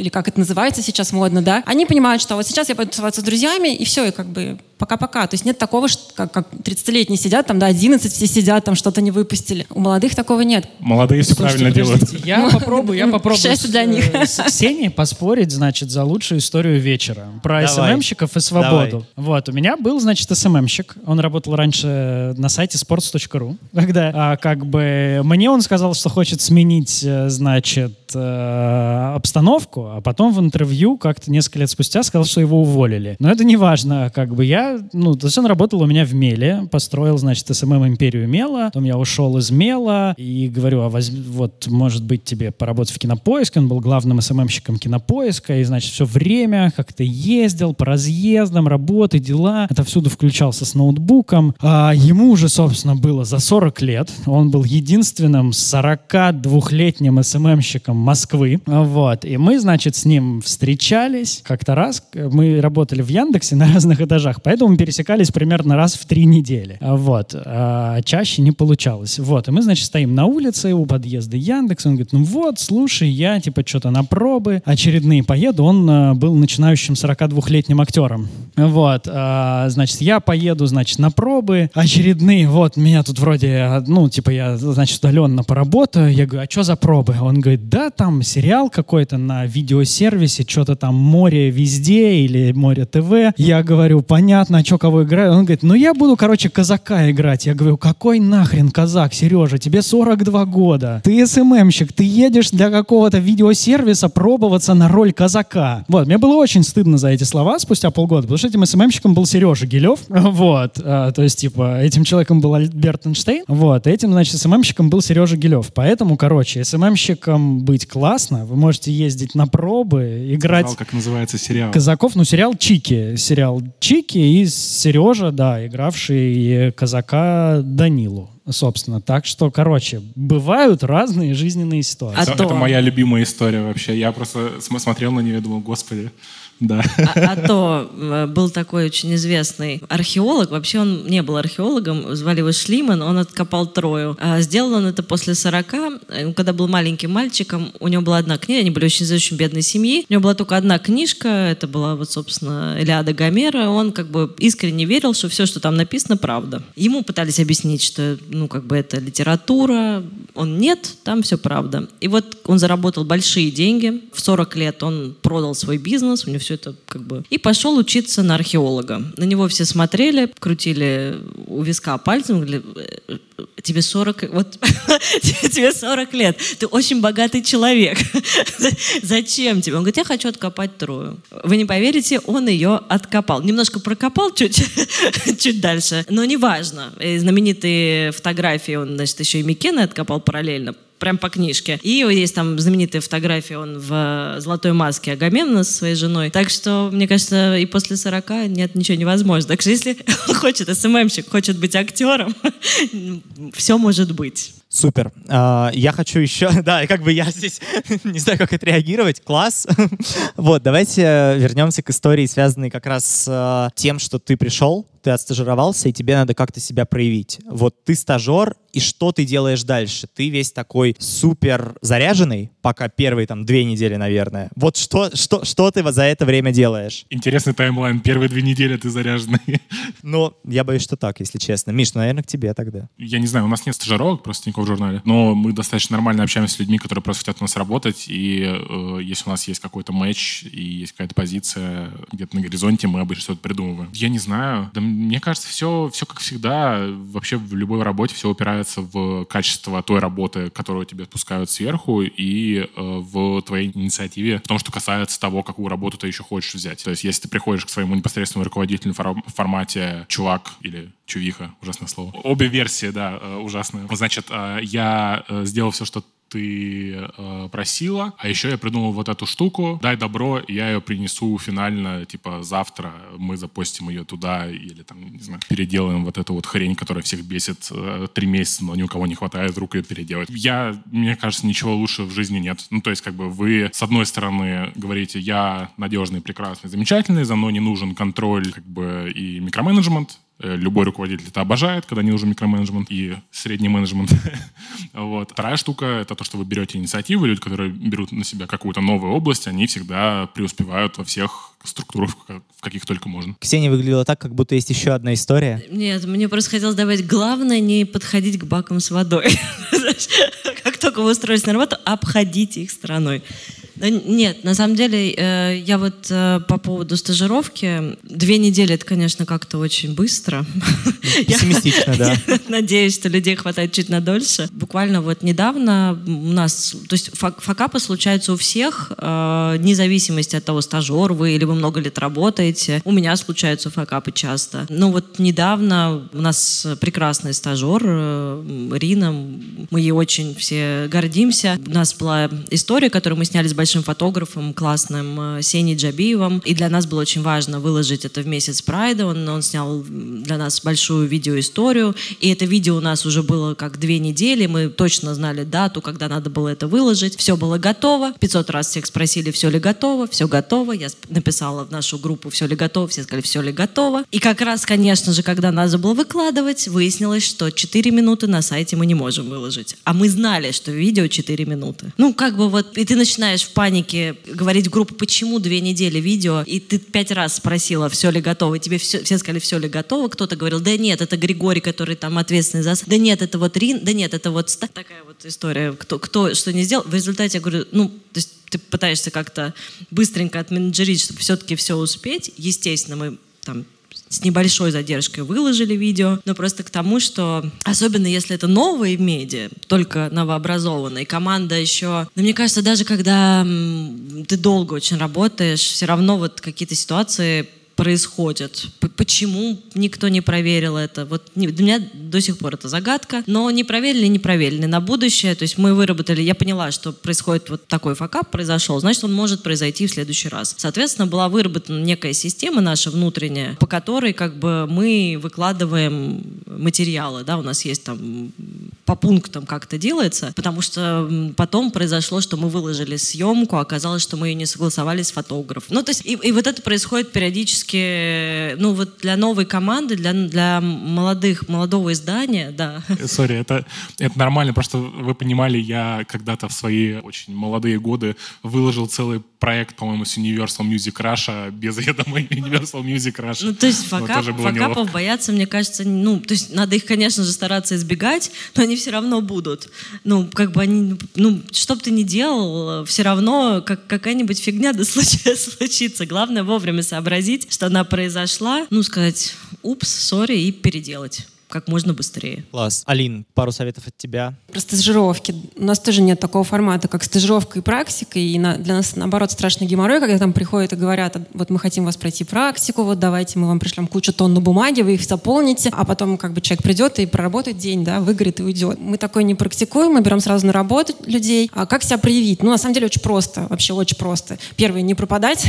или как это называется сейчас модно, да. Они понимают, что вот сейчас я пойду с друзьями, и все, и как бы пока-пока. То есть нет такого, что, как, как 30-летние сидят, там, да, 11 все сидят, там что-то не выпустили. У молодых такого нет. Молодые все Слушайте, правильно делают. Я попробую, я попробую счастье для них. э, с Ксенией поспорить, значит, за лучшую историю вечера. Про. СММщиков и свободу. Вот, у меня был, значит, СММщик. Он работал раньше на сайте sports.ru. Когда, а, как бы, мне он сказал, что хочет сменить, э, значит, э, обстановку, а потом в интервью как-то несколько лет спустя сказал, что его уволили. Но это не важно, как бы я, ну, то есть он работал у меня в Меле, построил, значит, СММ империю Мела, потом я ушел из Мела и говорю, а возьми, вот, может быть, тебе поработать в Кинопоиске, он был главным СММщиком Кинопоиска, и, значит, все время как-то ездил по разъездам, работы, дела, это всюду включался с ноутбуком. А ему уже, собственно, было за 40 лет, он был единственным 42-летним СММщиком Москвы, вот, и мы, значит, с ним встречались. Как-то раз, мы работали в Яндексе на разных этажах, поэтому мы пересекались примерно раз в три недели, вот, а чаще не получалось, вот, и мы, значит, стоим на улице у подъезда Яндекса, он говорит, ну вот, слушай, я, типа, что-то на пробы очередные поеду, он а, был начинающим 42-летним актером, вот, а, значит, я поеду, значит, на пробы очередные, вот, меня тут вроде, а, ну, типа, я, значит, удаленно поработаю, я говорю, а что за пробы? Он говорит, да, там сериал какой-то на видеосервисе, что-то там море везде или море ТВ. Я говорю, понятно, а что кого играю? Он говорит, ну я буду, короче, казака играть. Я говорю, какой нахрен казак, Сережа, тебе 42 года. Ты СММщик, ты едешь для какого-то видеосервиса пробоваться на роль казака. Вот, мне было очень стыдно за эти слова спустя полгода, потому что этим СММщиком был Сережа Гилев. Вот, а, то есть, типа, этим человеком был Альберт Эйнштейн. Вот, этим, значит, СММщиком был Сережа Гилев. Поэтому, короче, СММщиком быть классно. Вы можете ездить на пробы, играть Знал, как называется сериал. казаков, ну, сериал Чики. Сериал Чики и Сережа, да, игравший казака Данилу, собственно. Так что, короче, бывают разные жизненные ситуации. А это, то- это моя любимая история вообще. Я просто см- смотрел на нее и думал, господи, да. А, а то э, был такой очень известный археолог, вообще он не был археологом, звали его Шлиман, он откопал Трою. А сделал он это после 40, э, когда был маленьким мальчиком, у него была одна книга, они были очень из очень бедной семьи, у него была только одна книжка, это была вот, собственно, Илиада Гомера, он как бы искренне верил, что все, что там написано, правда. Ему пытались объяснить, что, ну, как бы это литература, он нет, там все правда. И вот он заработал большие деньги, в 40 лет он продал свой бизнес, у него все это как бы... И пошел учиться на археолога. На него все смотрели, крутили у виска пальцем, говорили, «Э, э, тебе 40... Вот тебе 40 лет, ты очень богатый человек. Зачем тебе? Он говорит, я хочу откопать Трою. Вы не поверите, он ее откопал. Немножко прокопал чуть, чуть дальше, но неважно. И знаменитые фотографии он, значит, еще и Микены откопал параллельно прям по книжке. И есть там знаменитая фотография, он в золотой маске Агамемнона со своей женой. Так что, мне кажется, и после 40 нет ничего невозможно. Так что если хочет, СММщик, хочет быть актером, все может быть. Супер. А, Я хочу еще, да, как бы я здесь не знаю, как отреагировать. Класс. Вот, давайте вернемся к истории, связанной как раз с э, тем, что ты пришел ты отстажировался, и тебе надо как-то себя проявить. Вот ты стажер, и что ты делаешь дальше? Ты весь такой супер заряженный, пока первые там две недели, наверное. Вот что, что, что ты за это время делаешь? Интересный таймлайн. Первые две недели ты заряженный. Ну, я боюсь, что так, если честно. Миш, ну, наверное, к тебе тогда. Я не знаю, у нас нет стажировок просто никакого в журнале, но мы достаточно нормально общаемся с людьми, которые просто хотят у нас работать, и э, если у нас есть какой-то матч и есть какая-то позиция где-то на горизонте, мы обычно что-то придумываем. Я не знаю. Да мне кажется, все, все как всегда. Вообще в любой работе все упирается в качество той работы, которую тебе спускают сверху, и э, в твоей инициативе, в том, что касается того, какую работу ты еще хочешь взять. То есть если ты приходишь к своему непосредственному руководителю в формате чувак или чувиха, ужасное слово. Обе версии, да, э, ужасные. Значит, э, я э, сделал все, что ты просила, а еще я придумал вот эту штуку, дай добро, я ее принесу финально, типа, завтра мы запостим ее туда или там, не знаю, переделаем вот эту вот хрень, которая всех бесит три месяца, но ни у кого не хватает рук ее переделать. Я, мне кажется, ничего лучше в жизни нет. Ну, то есть, как бы вы, с одной стороны, говорите, я надежный, прекрасный, замечательный, за мной не нужен контроль, как бы, и микроменеджмент, любой руководитель это обожает, когда не нужен микроменеджмент и средний менеджмент. вот. Вторая штука — это то, что вы берете инициативу. Люди, которые берут на себя какую-то новую область, они всегда преуспевают во всех структурах, в каких только можно. Ксения выглядела так, как будто есть еще одна история. Нет, мне просто хотелось добавить, главное не подходить к бакам с водой. Как только вы устроитесь на работу, обходите их стороной. Нет, на самом деле, э, я вот э, по поводу стажировки, две недели это, конечно, как-то очень быстро. Пессимистично, да. Надеюсь, что людей хватает чуть на дольше. Буквально вот недавно у нас, то есть факапы случаются у всех, э, вне зависимости от того, стажер вы или вы много лет работаете. У меня случаются факапы часто. Но вот недавно у нас прекрасный стажер Рина, мы ей очень все гордимся. У нас была история, которую мы сняли с большим большим фотографом классным э, Сеней Джабиевым. И для нас было очень важно выложить это в месяц Прайда. Он, он снял для нас большую видеоисторию. И это видео у нас уже было как две недели. Мы точно знали дату, когда надо было это выложить. Все было готово. 500 раз всех спросили, все ли готово. Все готово. Я написала в нашу группу, все ли готово. Все сказали, все ли готово. И как раз, конечно же, когда надо было выкладывать, выяснилось, что 4 минуты на сайте мы не можем выложить. А мы знали, что видео 4 минуты. Ну, как бы вот, и ты начинаешь в панике говорить в группу, почему две недели видео, и ты пять раз спросила, все ли готово, и тебе все, все сказали, все ли готово, кто-то говорил, да нет, это Григорий, который там ответственный за... Да нет, это вот Рин, да нет, это вот... Такая вот история, кто, кто что не сделал. В результате я говорю, ну, то есть ты пытаешься как-то быстренько отменеджерить, чтобы все-таки все успеть. Естественно, мы там с небольшой задержкой выложили видео, но просто к тому, что особенно если это новые медиа, только новообразованные, команда еще... Но мне кажется, даже когда ты долго очень работаешь, все равно вот какие-то ситуации происходит. Почему никто не проверил это? Вот для меня до сих пор это загадка. Но не проверили, не проверили. На будущее, то есть мы выработали, я поняла, что происходит вот такой факап произошел, значит, он может произойти в следующий раз. Соответственно, была выработана некая система наша внутренняя, по которой как бы мы выкладываем материалы, да, у нас есть там по пунктам как это делается, потому что потом произошло, что мы выложили съемку, оказалось, что мы ее не согласовали с фотографом. Ну, то есть, и, и вот это происходит периодически все ну вот для новой команды, для, для молодых, молодого издания, да. Sorry, это, это нормально, просто вы понимали, я когда-то в свои очень молодые годы выложил целый проект, по-моему, с Universal Music Russia без ведома Universal Music Russia. Ну, то есть факап, факапов бояться, мне кажется, ну, то есть надо их, конечно же, стараться избегать, но они все равно будут. Ну, как бы они, ну, что бы ты ни делал, все равно как, какая-нибудь фигня да случится. Главное вовремя сообразить, что она произошла, ну, сказать, упс, сори, и переделать как можно быстрее. Класс. Алин, пару советов от тебя. Про стажировки. У нас тоже нет такого формата, как стажировка и практика. И на, для нас, наоборот, страшный геморрой, когда там приходят и говорят, вот мы хотим вас пройти практику, вот давайте мы вам пришлем кучу тонн на бумаги, вы их заполните, а потом как бы человек придет и проработает день, да, выгорит и уйдет. Мы такое не практикуем, мы берем сразу на работу людей. А как себя проявить? Ну, на самом деле, очень просто, вообще очень просто. Первое, не пропадать.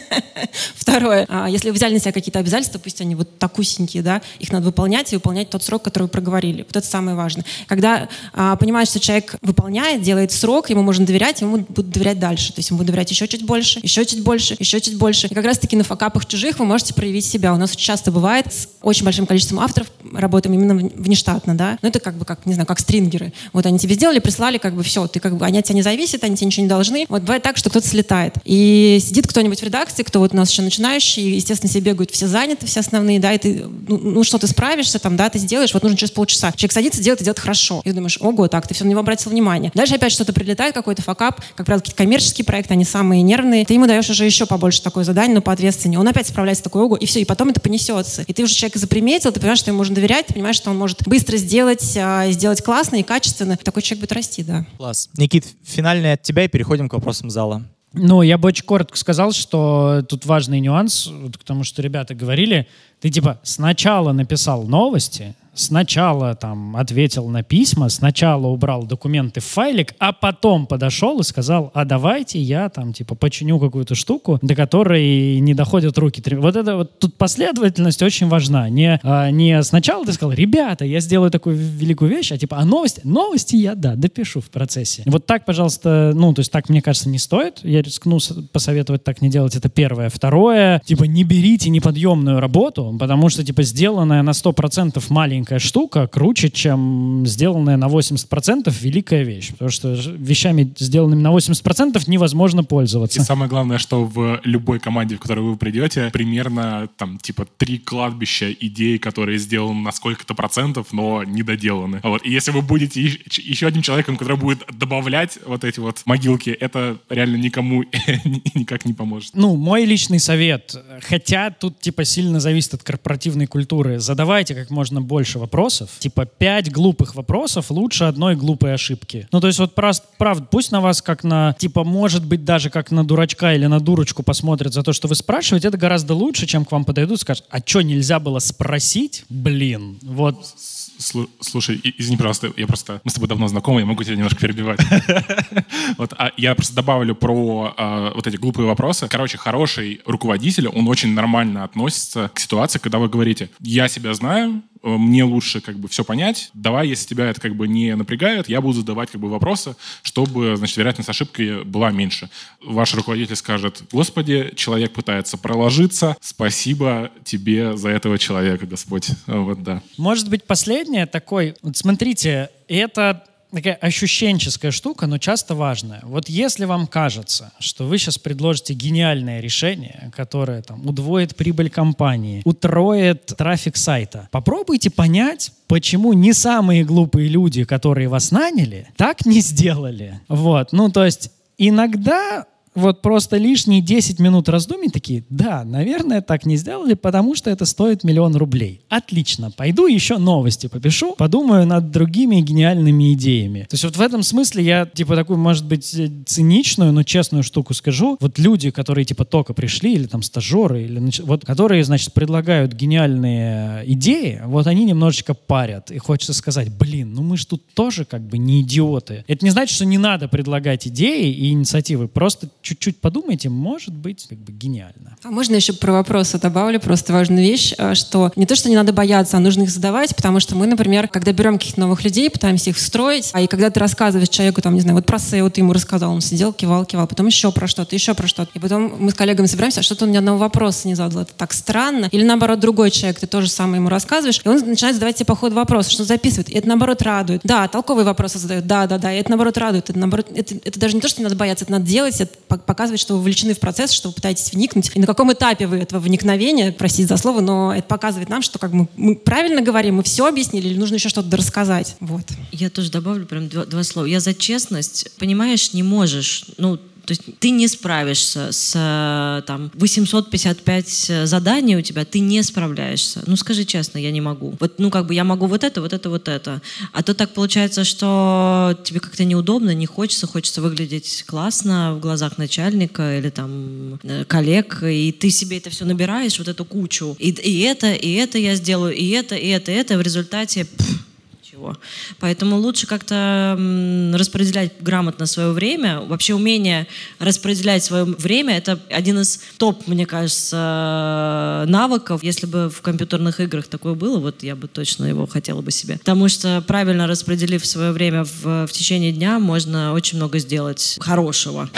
Второе, а, если вы взяли на себя какие-то обязательства, пусть они вот такусенькие, да, их надо выполнять и выполнять тот срок, который вы проговорили. Вот это самое важное. Когда а, понимаешь, что человек выполняет, делает срок, ему можно доверять, ему будут доверять дальше. То есть ему будут доверять еще чуть больше, еще чуть больше, еще чуть больше. И как раз-таки на факапах чужих вы можете проявить себя. У нас очень часто бывает с очень большим количеством авторов работаем именно внештатно, да. Ну это как бы как, не знаю, как стрингеры. Вот они тебе сделали, прислали, как бы все, ты как бы, они от тебя не зависят, они тебе ничего не должны. Вот бывает так, что кто-то слетает. И сидит кто-нибудь в редакции, кто вот у нас еще начинающий, естественно, себе бегают все заняты, все основные, да, и ты, ну, ну что, ты справишься там, да, ты сделаешь, вот нужно через полчаса. Человек садится, делает, и делает хорошо. И ты думаешь, ого, так, ты все на него обратил внимание. Дальше опять что-то прилетает, какой-то факап, как правило, какие-то коммерческие проекты, они самые нервные. Ты ему даешь уже еще побольше такое задание, но поответственнее. Он опять справляется такой ого, и все, и потом это понесется. И ты уже человека заприметил, ты понимаешь, что ему можно доверять, ты понимаешь, что он может быстро сделать, а, сделать классно и качественно. Такой человек будет расти, да. Класс. Никит, финальное от тебя и переходим к вопросам зала. Ну, я бы очень коротко сказал, что тут важный нюанс, вот к тому, что ребята говорили. Ты типа сначала написал новости, сначала там ответил на письма, сначала убрал документы в файлик, а потом подошел и сказал, а давайте я там типа починю какую-то штуку, до которой не доходят руки. Вот это вот тут последовательность очень важна. Не, а, не сначала ты сказал, ребята, я сделаю такую великую вещь, а типа, а новости? Новости я, да, допишу в процессе. Вот так, пожалуйста, ну, то есть так, мне кажется, не стоит. Я рискну посоветовать так не делать. Это первое. Второе, типа, не берите неподъемную работу, потому что, типа, сделанная на 100% маленькая штука круче, чем сделанная на 80% великая вещь. Потому что вещами, сделанными на 80%, невозможно пользоваться. И самое главное, что в любой команде, в которую вы придете, примерно там типа три кладбища идей, которые сделаны на сколько-то процентов, но не доделаны. Вот. И если вы будете еще одним человеком, который будет добавлять вот эти вот могилки, это реально никому никак не поможет. Ну, мой личный совет, хотя тут типа сильно зависит от корпоративной культуры, задавайте как можно больше вопросов. Типа пять глупых вопросов лучше одной глупой ошибки. Ну, то есть вот просто, правда, пусть на вас как на, типа, может быть, даже как на дурачка или на дурочку посмотрят за то, что вы спрашиваете, это гораздо лучше, чем к вам подойдут и скажут, а что, нельзя было спросить? Блин, вот Слушай, извини, пожалуйста, я просто... Мы с тобой давно знакомы, я могу тебя немножко перебивать. Вот, а я просто добавлю про а, вот эти глупые вопросы. Короче, хороший руководитель, он очень нормально относится к ситуации, когда вы говорите, я себя знаю, мне лучше как бы все понять, давай, если тебя это как бы не напрягает, я буду задавать как бы вопросы, чтобы, значит, вероятность ошибки была меньше. Ваш руководитель скажет, господи, человек пытается проложиться, спасибо тебе за этого человека, Господь. Вот, да. Может быть, последнее такой, вот смотрите, это такая ощущенческая штука, но часто важная. Вот если вам кажется, что вы сейчас предложите гениальное решение, которое там удвоит прибыль компании, утроит трафик сайта, попробуйте понять, почему не самые глупые люди, которые вас наняли, так не сделали. Вот, ну то есть иногда вот просто лишние 10 минут раздумий такие, да, наверное, так не сделали, потому что это стоит миллион рублей. Отлично, пойду еще новости попишу, подумаю над другими гениальными идеями. То есть вот в этом смысле я, типа, такую, может быть, э, циничную, но честную штуку скажу. Вот люди, которые, типа, только пришли, или там стажеры, или, вот, которые, значит, предлагают гениальные идеи, вот они немножечко парят. И хочется сказать, блин, ну мы же тут тоже как бы не идиоты. Это не значит, что не надо предлагать идеи и инициативы, просто чуть-чуть подумайте, может быть как бы гениально. А можно еще про вопросы добавлю, просто важную вещь, а, что не то, что не надо бояться, а нужно их задавать, потому что мы, например, когда берем каких-то новых людей, пытаемся их встроить, а и когда ты рассказываешь человеку, там, не знаю, вот про SEO ты ему рассказал, он сидел, кивал, кивал, потом еще про что-то, еще про что-то. И потом мы с коллегами собираемся, а что-то он ни одного вопроса не задал. Это так странно. Или наоборот, другой человек, ты тоже самое ему рассказываешь, и он начинает задавать тебе по ходу вопросы, что записывает. И это наоборот радует. Да, толковые вопросы задают, да, да, да, и это наоборот радует. Это наоборот, это, это даже не то, что не надо бояться, это надо делать, это показывает, что вы вовлечены в процесс, что вы пытаетесь вникнуть. И на каком этапе вы этого вникновения, простите за слово, но это показывает нам, что как мы, мы правильно говорим, мы все объяснили, или нужно еще что-то рассказать. Вот. Я тоже добавлю прям два, два слова. Я за честность. Понимаешь, не можешь. Ну, то есть ты не справишься с э, там 855 заданий у тебя, ты не справляешься. Ну скажи честно, я не могу. Вот, ну как бы я могу вот это, вот это, вот это. А то так получается, что тебе как-то неудобно, не хочется, хочется выглядеть классно в глазах начальника или там э, коллег, и ты себе это все набираешь, вот эту кучу. И, и это, и это я сделаю, и это, и это, и это. В результате пфф, ничего. Поэтому лучше как-то распределять грамотно свое время. Вообще умение распределять свое время — это один из топ, мне кажется, навыков. Если бы в компьютерных играх такое было, вот я бы точно его хотела бы себе. Потому что правильно распределив свое время в, в течение дня, можно очень много сделать хорошего.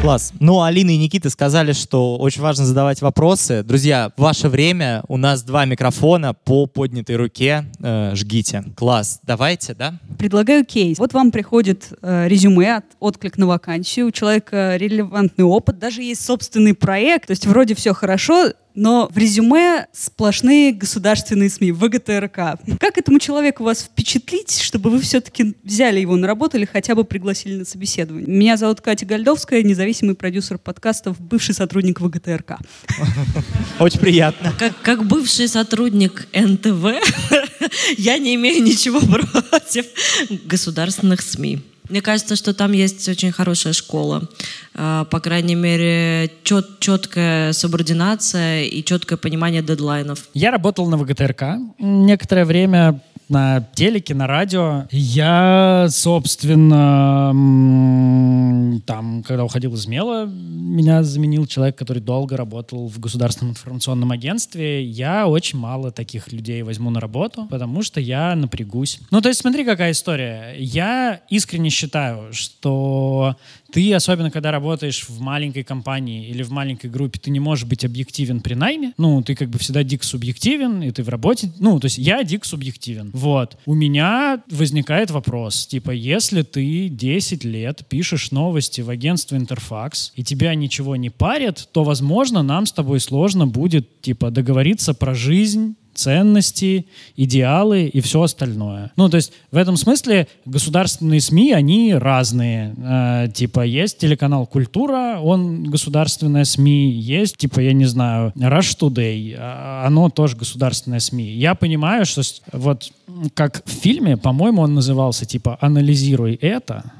Класс. Ну, Алина и Никита сказали, что очень важно задавать вопросы. Друзья, ваше время. У нас два микрофона по поднятой руке. Э, жгите. Класс. Давайте, да? Предлагаю кейс. Вот вам приходит э, резюме, от, отклик на вакансию, у человека релевантный опыт, даже есть собственный проект, то есть вроде все хорошо, но в резюме сплошные государственные СМИ, ВГТРК. Как этому человеку вас впечатлить, чтобы вы все-таки взяли его на работу или хотя бы пригласили на собеседование? Меня зовут Катя Гальдовская, независимый продюсер подкастов, бывший сотрудник ВГТРК. Очень приятно. Как, как бывший сотрудник НТВ, я не имею ничего против государственных СМИ. Мне кажется, что там есть очень хорошая школа. А, по крайней мере, чет, четкая субординация и четкое понимание дедлайнов. Я работал на ВГТРК некоторое время на телеке, на радио. Я, собственно, там, когда уходил из МЕЛа, меня заменил человек, который долго работал в государственном информационном агентстве. Я очень мало таких людей возьму на работу, потому что я напрягусь. Ну, то есть смотри, какая история. Я искренне считаю, что ты, особенно когда работаешь в маленькой компании или в маленькой группе, ты не можешь быть объективен при найме. Ну, ты как бы всегда дик субъективен, и ты в работе... Ну, то есть я дик субъективен. Вот. У меня возникает вопрос, типа, если ты 10 лет пишешь новости в агентство Интерфакс, и тебя ничего не парит, то, возможно, нам с тобой сложно будет, типа, договориться про жизнь, ценности, идеалы и все остальное. Ну, то есть в этом смысле государственные СМИ, они разные. Э, типа есть телеканал «Культура», он государственная СМИ, есть, типа, я не знаю, «Rush Today», а, оно тоже государственная СМИ. Я понимаю, что вот как в фильме, по-моему, он назывался типа «Анализируй это»,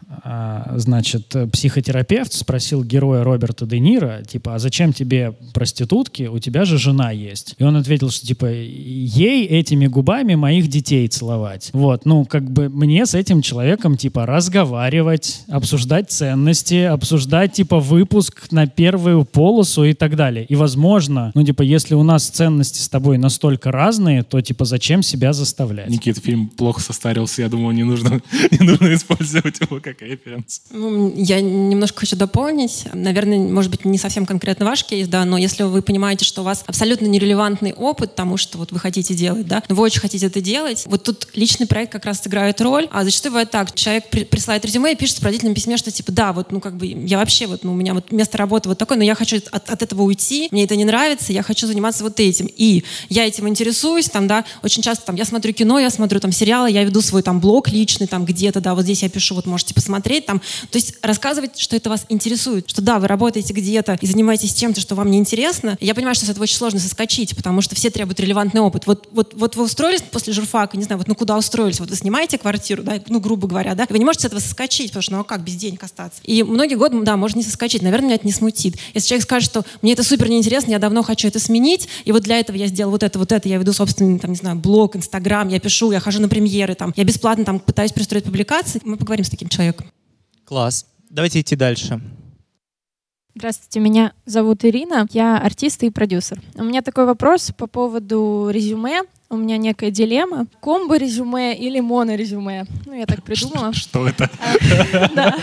значит, психотерапевт спросил героя Роберта Де Ниро, типа, а зачем тебе проститутки, у тебя же жена есть. И он ответил, что, типа, ей этими губами моих детей целовать. Вот, ну, как бы мне с этим человеком, типа, разговаривать, обсуждать ценности, обсуждать, типа, выпуск на первую полосу и так далее. И, возможно, ну, типа, если у нас ценности с тобой настолько разные, то, типа, зачем себя заставлять? Никит, фильм плохо состарился, я думаю, не нужно, не нужно использовать его как референс. Ну, я немножко хочу дополнить. Наверное, может быть, не совсем конкретно ваш кейс, да, но если вы понимаете, что у вас абсолютно нерелевантный опыт тому, что вот вы хотите делать, да, но вы очень хотите это делать, вот тут личный проект как раз сыграет роль, а зачастую бывает так, человек при, присылает резюме и пишет в сопроводительном письме, что типа, да, вот, ну, как бы, я вообще, вот, ну, у меня вот место работы вот такое, но я хочу от, от этого уйти, мне это не нравится, я хочу заниматься вот этим, и я этим интересуюсь, там, да, очень часто, там, я смотрю кино, я смотрю, там, сериалы, я веду свой, там, блог личный, там, где-то, да, вот здесь я пишу, вот, можете посмотреть, там, то есть рассказывать, что это вас интересует, что, да, вы работаете где-то и занимаетесь чем-то, что вам не интересно. Я понимаю, что с этого очень сложно соскочить, потому что все требуют релевантный опыт. Вот, вот, вот вы устроились после журфака, не знаю, вот ну куда устроились, вот вы снимаете квартиру, да, ну, грубо говоря, да, вы не можете с этого соскочить, потому что, ну, а как без денег остаться? И многие годы, да, можно не соскочить, наверное, меня это не смутит. Если человек скажет, что мне это супер неинтересно, я давно хочу это сменить, и вот для этого я сделал вот это, вот это, я веду собственный, там, не знаю, блог, инстаграм, я пишу, я хожу на премьеры, там, я бесплатно там пытаюсь пристроить публикации, мы поговорим с таким человеком. Класс. Давайте идти дальше. Здравствуйте, меня зовут Ирина, я артист и продюсер. У меня такой вопрос по поводу резюме. У меня некая дилемма. Комбо резюме или моно резюме? Ну, я так придумала. Что, что это?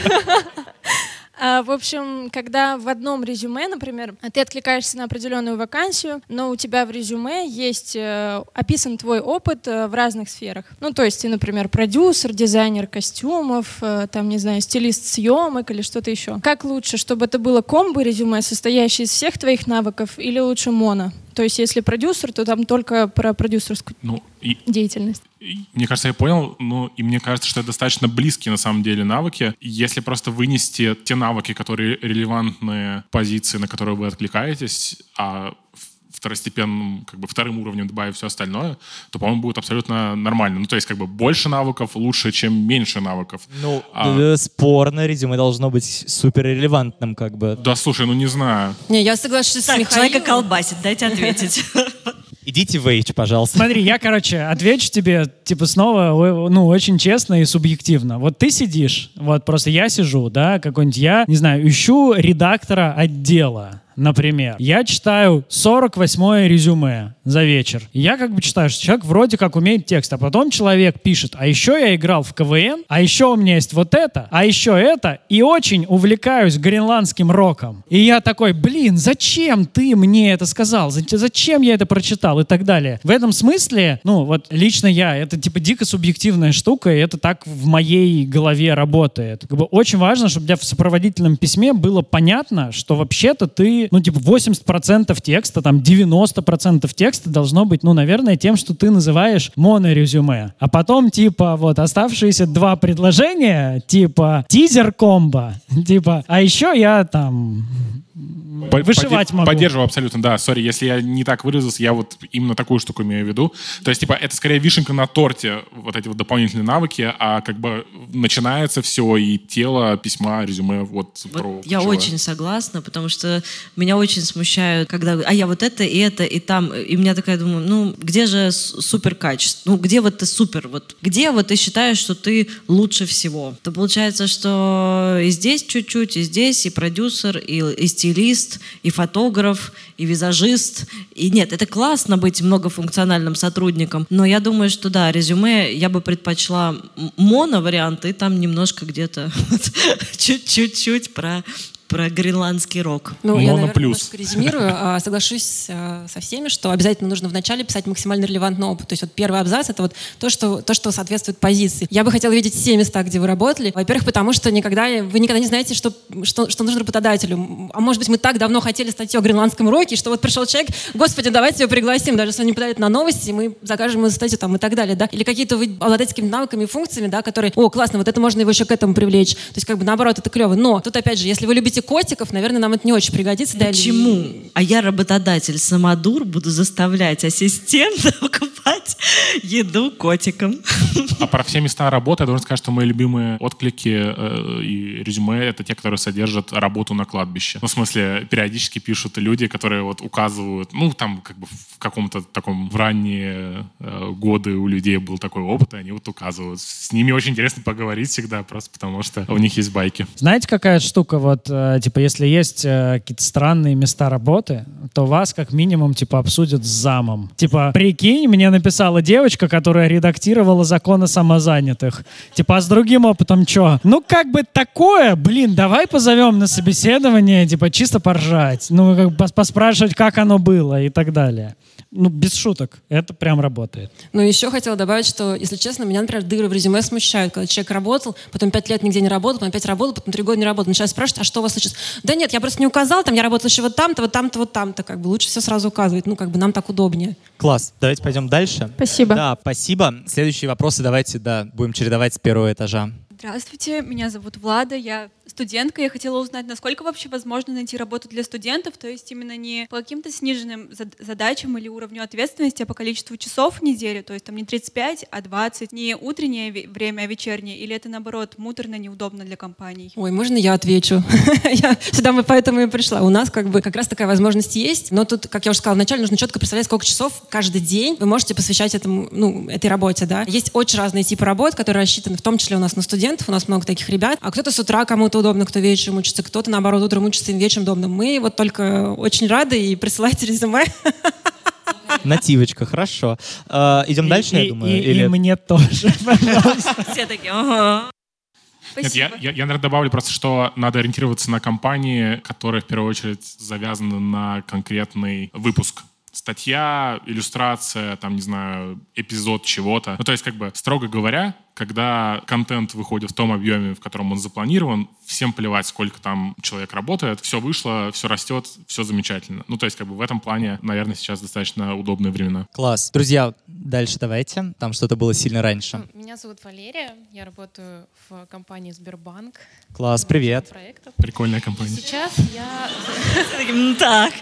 А, в общем, когда в одном резюме, например, ты откликаешься на определенную вакансию, но у тебя в резюме есть э, описан твой опыт э, в разных сферах. Ну, то есть ты, например, продюсер, дизайнер костюмов, э, там, не знаю, стилист съемок или что-то еще. Как лучше, чтобы это было комбо резюме, состоящее из всех твоих навыков, или лучше моно? То есть, если продюсер, то там только про продюсерскую ну, и, деятельность. И, мне кажется, я понял, ну и мне кажется, что это достаточно близкие на самом деле навыки. Если просто вынести те навыки, которые релевантны позиции, на которые вы откликаетесь, а второстепенным, как бы вторым уровнем добавив все остальное, то, по-моему, будет абсолютно нормально. Ну, то есть, как бы больше навыков лучше, чем меньше навыков. Ну, а... спорно, резюме должно быть супер релевантным, как бы. Да, слушай, ну не знаю. Не, я соглашусь так, с Михаилом. человека колбасит, дайте ответить. Идите в H, пожалуйста. Смотри, я, короче, отвечу тебе, типа, снова, ну, очень честно и субъективно. Вот ты сидишь, вот просто я сижу, да, какой-нибудь я, не знаю, ищу редактора отдела, например. Я читаю 48-е резюме за вечер. Я как бы читаю, что человек вроде как умеет текст, а потом человек пишет, а еще я играл в КВН, а еще у меня есть вот это, а еще это, и очень увлекаюсь гренландским роком. И я такой, блин, зачем ты мне это сказал? За- Зачем я это прочитал? И так далее. В этом смысле, ну вот лично я, это типа дико субъективная штука, и это так в моей голове работает. Как бы очень важно, чтобы у тебя в сопроводительном письме было понятно, что вообще-то ты, ну типа 80% текста, там 90% текста должно быть, ну, наверное, тем, что ты называешь монорезюме. А потом, типа, вот, оставшиеся два предложения, типа, тизер-комбо, типа, а еще я там вышивать могу. Поддерживаю абсолютно, да. Сори, если я не так выразился, я вот именно такую штуку имею в виду. То есть, типа, это скорее вишенка на торте, вот эти вот дополнительные навыки, а как бы начинается все и тело, письма, резюме, вот, Вот про я ключевое. очень согласна, потому что меня очень смущают, когда, а я вот это и это и там, и меня такая думаю, ну где же супер качество, ну где вот ты супер, вот где вот ты считаешь, что ты лучше всего? То получается, что и здесь чуть-чуть, и здесь и продюсер, и, и стилист, и фотограф, и визажист, и нет, это классно быть многофункциональным сотрудником, но я думаю, что да, резюме я бы предпочла моно-вариант, и там немножко где-то чуть-чуть про про гренландский рок. Ну, я, Моно наверное, плюс. резюмирую. а, Соглашусь а, со всеми, что обязательно нужно вначале писать максимально релевантный опыт. То есть вот первый абзац — это вот то что, то, что соответствует позиции. Я бы хотела видеть все места, где вы работали. Во-первых, потому что никогда, вы никогда не знаете, что, что, что нужно работодателю. А может быть, мы так давно хотели статью о гренландском роке, что вот пришел человек, господи, давайте его пригласим, даже если он не подает на новости, мы закажем ему статью там и так далее, да. Или какие-то вы обладаете какими-то навыками, функциями, да, которые, о, классно, вот это можно его еще к этому привлечь. То есть как бы наоборот, это клево. Но тут опять же, если вы любите котиков, наверное, нам это не очень пригодится. да, или- Почему? А я работодатель самодур, буду заставлять ассистента покупать еду котикам. А про все места работы я должен сказать, что мои любимые отклики э, и резюме — это те, которые содержат работу на кладбище. Ну, в смысле, периодически пишут люди, которые вот указывают, ну, там, как бы в каком-то таком в ранние э, годы у людей был такой опыт, и они вот указывают. С ними очень интересно поговорить всегда, просто потому что у них есть байки. Знаете, какая штука, вот, э, типа, если есть э, какие-то странные места работы, то вас как минимум, типа, обсудят с замом. Типа, прикинь, мне написала девочка, которая редактировала закон о самозанятых. Типа, а с другим опытом что? Ну, как бы такое, блин, давай позовем на собеседование, типа, чисто поржать. Ну, как бы пос- поспрашивать, как оно было и так далее. Ну, без шуток, это прям работает. Ну, еще хотела добавить, что, если честно, меня, например, дыры в резюме смущают, когда человек работал, потом пять лет нигде не работал, потом опять работал, потом три года не работал. Начинают спрашивать, а что у вас случилось? Да нет, я просто не указал, там я работал еще вот там-то, вот там-то, вот там-то. Как бы лучше все сразу указывать. Ну, как бы нам так удобнее. Класс. Давайте пойдем дальше. Спасибо. Да, спасибо. Следующие вопросы давайте, да, будем чередовать с первого этажа. Здравствуйте, меня зовут Влада, я студентка. Я хотела узнать, насколько вообще возможно найти работу для студентов, то есть именно не по каким-то сниженным зад- задачам или уровню ответственности, а по количеству часов в неделю, то есть там не 35, а 20, не утреннее время, а вечернее, или это наоборот муторно, неудобно для компаний? Ой, можно я отвечу? я сюда мы поэтому и пришла. У нас как бы как раз такая возможность есть, но тут, как я уже сказала, вначале нужно четко представлять, сколько часов каждый день вы можете посвящать этому, ну, этой работе, да. Есть очень разные типы работ, которые рассчитаны, в том числе у нас на студентов, у нас много таких ребят, а кто-то с утра кому-то удобно, кто вечером учится, кто-то, наоборот, утром учится, им вечером удобно. Мы вот только очень рады и присылайте резюме. Нативочка, хорошо. Э, идем дальше, И- я и- думаю? и- или- и мне тоже, пожалуйста. Все такие, ага. Нет, я, я, я, наверное, добавлю просто, что надо ориентироваться на компании, которые в первую очередь завязаны на конкретный выпуск. Статья, иллюстрация, там, не знаю, эпизод чего-то. Ну, то есть, как бы, строго говоря, когда контент выходит в том объеме, в котором он запланирован, всем плевать, сколько там человек работает, все вышло, все растет, все замечательно. Ну, то есть, как бы в этом плане, наверное, сейчас достаточно удобные времена. Класс. Друзья, дальше давайте. Там что-то было сильно раньше. Меня зовут Валерия, я работаю в компании Сбербанк. Класс, привет. Проектов. Прикольная компания. Сейчас я... Таким, Так.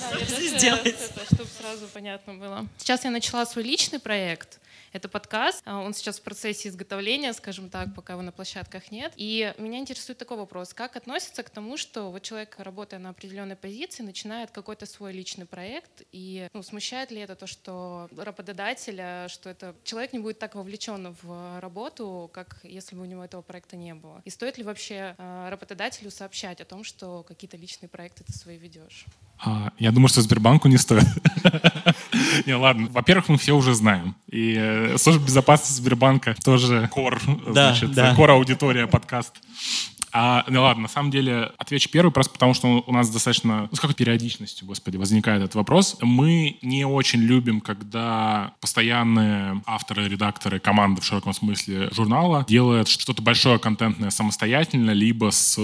Да, я просто- сделать? это, Чтобы сразу понятно было. Сейчас я начала свой личный проект, Это подкаст, а, он сейчас в процессе изготовления, скажем так, пока его на площадках нет. И меня интересует такой вопрос, как относится к тому, что вот человек, работая на определенной позиции, начинает какой-то свой личный проект, и ну, смущает ли это то, что работодателя, что это человек не будет так вовлечен в работу, как если бы у него этого проекта не было? И стоит ли вообще э, работодателю сообщать о том, что какие-то личные проекты ты свои ведешь? А, я думаю, что Сбербанку не стоит. Не, ладно. Во-первых, мы все уже знаем. И э, служба безопасности Сбербанка тоже кор, Да, значит, да. кор аудитория подкаст. А, ну ладно, на самом деле отвечу первый, просто потому что у нас достаточно, ну с какой периодичностью, господи, возникает этот вопрос. Мы не очень любим, когда постоянные авторы, редакторы, команды в широком смысле журнала делают что-то большое контентное самостоятельно, либо с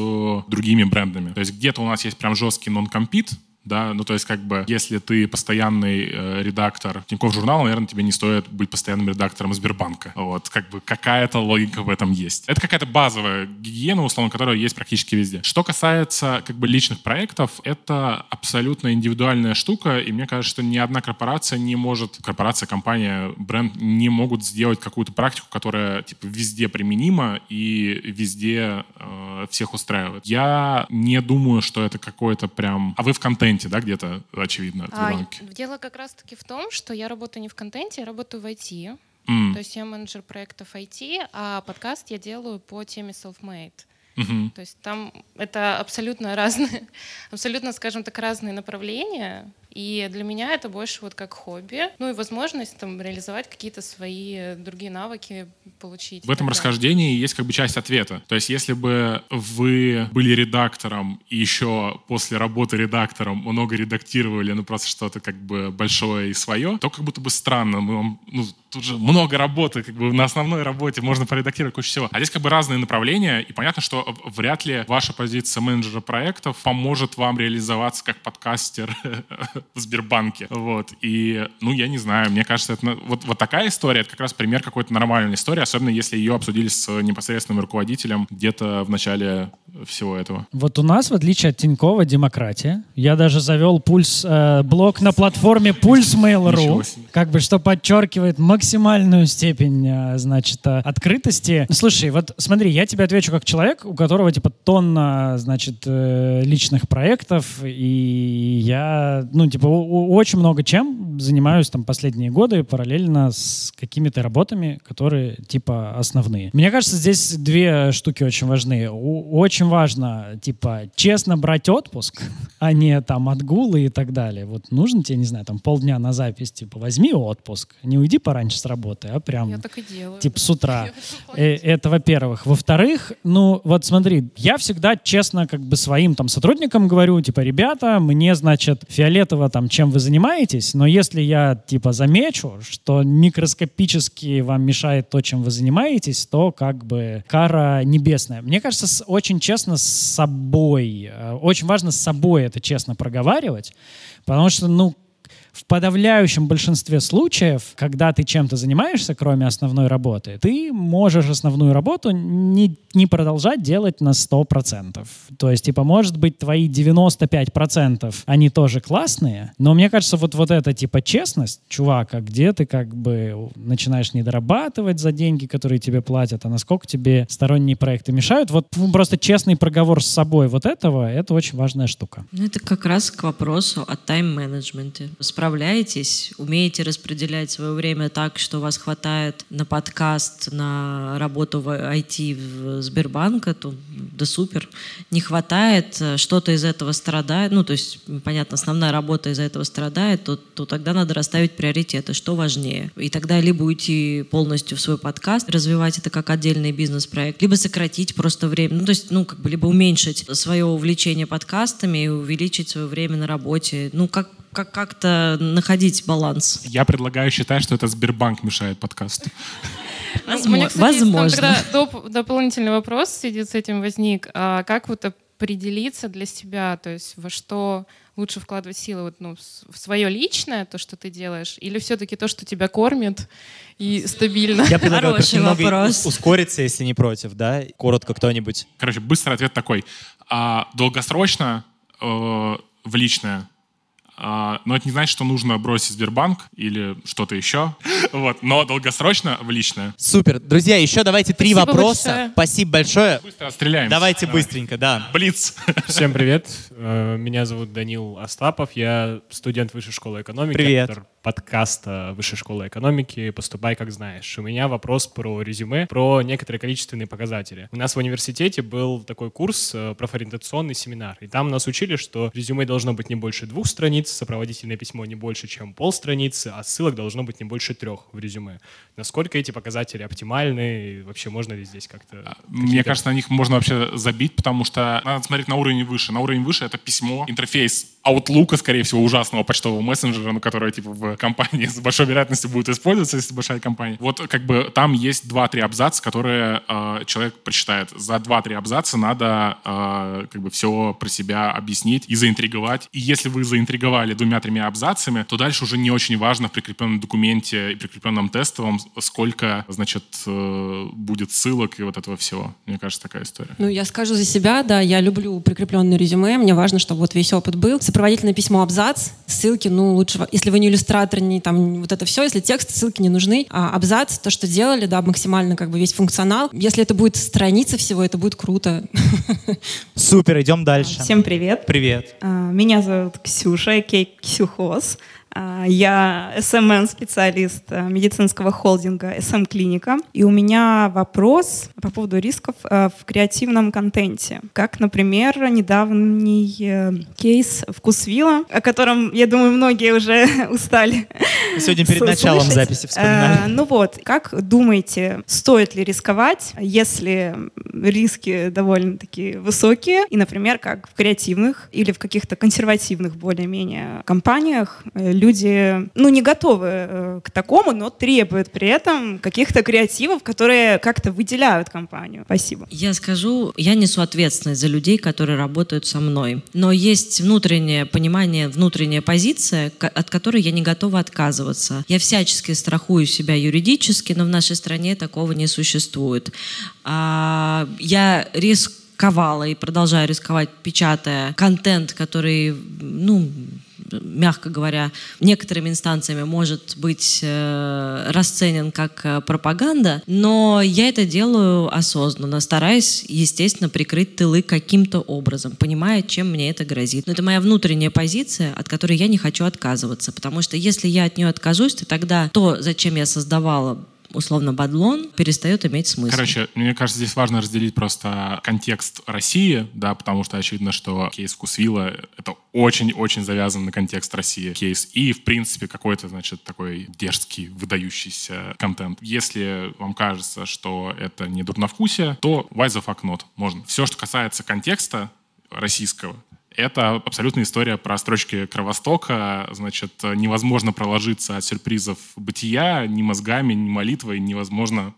другими брендами. То есть где-то у нас есть прям жесткий нон-компит, да, ну то есть как бы если ты постоянный э, редактор Тинькофф журнала, наверное, тебе не стоит быть постоянным редактором Сбербанка. Вот, как бы какая-то логика в этом есть. Это какая-то базовая гигиена, условно, которая есть практически везде. Что касается как бы личных проектов, это абсолютно индивидуальная штука, и мне кажется, что ни одна корпорация не может, корпорация, компания, бренд не могут сделать какую-то практику, которая типа везде применима и везде э, всех устраивает. Я не думаю, что это какое-то прям... А вы в контенте, да, где-то, очевидно, в А, дело как раз-таки в том, что я работаю не в контенте, я работаю в IT. М, То есть я менеджер проектов IT, а подкаст я делаю по теме self-made. мгм. То есть там это абсолютно разные, абсолютно, скажем так, разные направления. И для меня это больше вот как хобби. Ну и возможность там реализовать какие-то свои другие навыки, получить. В этом расхождении есть как бы часть ответа. То есть если бы вы были редактором и еще после работы редактором много редактировали, ну просто что-то как бы большое и свое, то как будто бы странно. Мы вам, ну, тут же много работы, как бы на основной работе можно поредактировать кучу всего. А здесь как бы разные направления, и понятно, что вряд ли ваша позиция менеджера проектов поможет вам реализоваться как подкастер в Сбербанке. Вот. И, ну, я не знаю, мне кажется, это, вот, вот такая история, это как раз пример какой-то нормальной истории, особенно если ее обсудили с непосредственным руководителем где-то в начале всего этого. Вот у нас, в отличие от Тинькова, демократия. Я даже завел пульс э, блог на платформе Пульс Mail.ru, как бы что подчеркивает максимальную степень, э, значит, э, открытости. Слушай, вот смотри, я тебе отвечу как человек, у которого типа тонна, значит, э, личных проектов, и я, ну, типа, очень много чем занимаюсь там последние годы параллельно с какими-то работами, которые типа основные. Мне кажется, здесь две штуки очень важны. Очень важно, типа, честно брать отпуск, а не там отгулы и так далее. Вот нужно тебе, не знаю, там полдня на запись, типа, возьми отпуск, не уйди пораньше с работы, а прям Я так и делаю. типа да. с утра. Э, Это во-первых. Во-вторых, ну вот смотри, я всегда честно как бы своим там сотрудникам говорю, типа, ребята, мне, значит, фиолетово там, чем вы занимаетесь, но если я типа замечу, что микроскопически вам мешает то, чем вы занимаетесь, то как бы кара небесная. Мне кажется, с- очень честно с собой, э, очень важно с собой это честно проговаривать, потому что, ну, в подавляющем большинстве случаев, когда ты чем-то занимаешься, кроме основной работы, ты можешь основную работу не, не продолжать делать на 100%. То есть, типа, может быть, твои 95% они тоже классные, но мне кажется, вот, вот эта, типа, честность, чувак, а где ты как бы начинаешь не дорабатывать за деньги, которые тебе платят, а насколько тебе сторонние проекты мешают, вот просто честный проговор с собой вот этого, это очень важная штука. Ну, это как раз к вопросу о тайм-менеджменте. Справляетесь, умеете распределять свое время так, что у вас хватает на подкаст, на работу в IT в Сбербанка, то да супер. Не хватает, э, что-то из этого страдает, ну, то есть, понятно, основная работа из-за этого страдает, то, то тогда надо расставить приоритеты, что важнее. И тогда либо уйти полностью в свой подкаст, развивать это как отдельный бизнес-проект, либо сократить просто время. Ну, то есть, ну, как бы, либо уменьшить свое увлечение подкастами и увеличить свое время на работе. Ну, как, как, как-то находить баланс. Я предлагаю считать, что это Сбербанк мешает подкасту. Ну, у меня, Возможно. там доп- дополнительный вопрос в связи с этим возник. А как вот определиться для себя, то есть во что лучше вкладывать силы, вот, ну, в свое личное, то, что ты делаешь, или все-таки то, что тебя кормит и стабильно? Я предлагаю Хороший вопрос. ус- ускориться, если не против, да? Коротко кто-нибудь. Короче, быстрый ответ такой. А долгосрочно э, в личное но это не значит, что нужно бросить Сбербанк или что-то еще. Вот, но долгосрочно в личное. Супер. Друзья, еще давайте три Спасибо вопроса. большое. Спасибо большое. Быстро отстреляемся. Давайте Давай. быстренько, да. Блиц. Всем привет. Э, Меня зовут Данил Остапов. Я студент Высшей школы экономики. Привет. Автор подкаста Высшей школы экономики «Поступай, как знаешь». У меня вопрос про резюме, про некоторые количественные показатели. У нас в университете был такой курс, э, профориентационный семинар. И там нас учили, что резюме должно быть не больше двух страниц, сопроводительное письмо не больше, чем полстраницы, а ссылок должно быть не больше трех в резюме. Насколько эти показатели оптимальны? И вообще можно ли здесь как-то... А, Мне кажется, на них можно вообще забить, потому что надо смотреть на уровень выше. На уровень выше это письмо, интерфейс Outlook, скорее всего, ужасного почтового мессенджера, ну, который типа в компании с большой вероятностью будет использоваться, если большая компания. Вот как бы там есть 2-3 абзаца, которые э, человек прочитает. За 2-3 абзаца надо э, как бы все про себя объяснить и заинтриговать. И если вы заинтриговали двумя-тремя абзацами, то дальше уже не очень важно в прикрепленном документе и прикрепленном тестовом, сколько, значит, э, будет ссылок и вот этого всего. Мне кажется, такая история. Ну, я скажу за себя, да, я люблю прикрепленное резюме, мне важно, чтобы вот весь опыт был. Сопроводительное письмо абзац, ссылки, ну, лучше, если вы не иллюстратор, не там вот это все, если текст, ссылки не нужны, а абзац, то, что делали, да, максимально как бы весь функционал. Если это будет страница всего, это будет круто. Супер, идем дальше. Всем привет. Привет. А, Меня зовут Ксюша, Кей Ксюхоз. А, Я СММ-специалист а, медицинского холдинга СМ Клиника. И у меня вопрос по поводу рисков а, в креативном контенте. Как, например, недавний э, кейс «Вкусвилла», о котором, я думаю, многие уже устали Сегодня перед началом записи вспоминали. Э, ну вот, как думаете, стоит ли рисковать, если риски довольно-таки высокие, и, например, как в креативных или в каких-то консервативных более-менее компаниях э, люди, ну, не готовы э, к такому, но требуют при этом каких-то креативов, которые как-то выделяют компанию. Спасибо. Я скажу, я несу ответственность за людей, которые работают со мной. Но есть внутреннее понимание, внутренняя позиция, от которой я не готова отказываться. Я всячески страхую себя юридически, но в нашей стране такого не существует. А, я рисковала и продолжаю рисковать, печатая контент, который, ну, мягко говоря, некоторыми инстанциями может быть э, расценен как э, пропаганда, но я это делаю осознанно, стараясь, естественно, прикрыть тылы каким-то образом, понимая, чем мне это грозит. Но это моя внутренняя позиция, от которой я не хочу отказываться, потому что если я от нее откажусь, то тогда то, зачем я создавала условно бадлон, перестает иметь смысл. Короче, мне кажется, здесь важно разделить просто контекст России, да, потому что очевидно, что кейс Вкусвилла — это очень-очень завязан на контекст России кейс. И, в принципе, какой-то, значит, такой дерзкий, выдающийся контент. Если вам кажется, что это не дурновкусие, то why the fuck not? Можно. Все, что касается контекста российского, это абсолютная история про строчки Кровостока. Значит, невозможно проложиться от сюрпризов бытия ни мозгами, ни молитвой, невозможно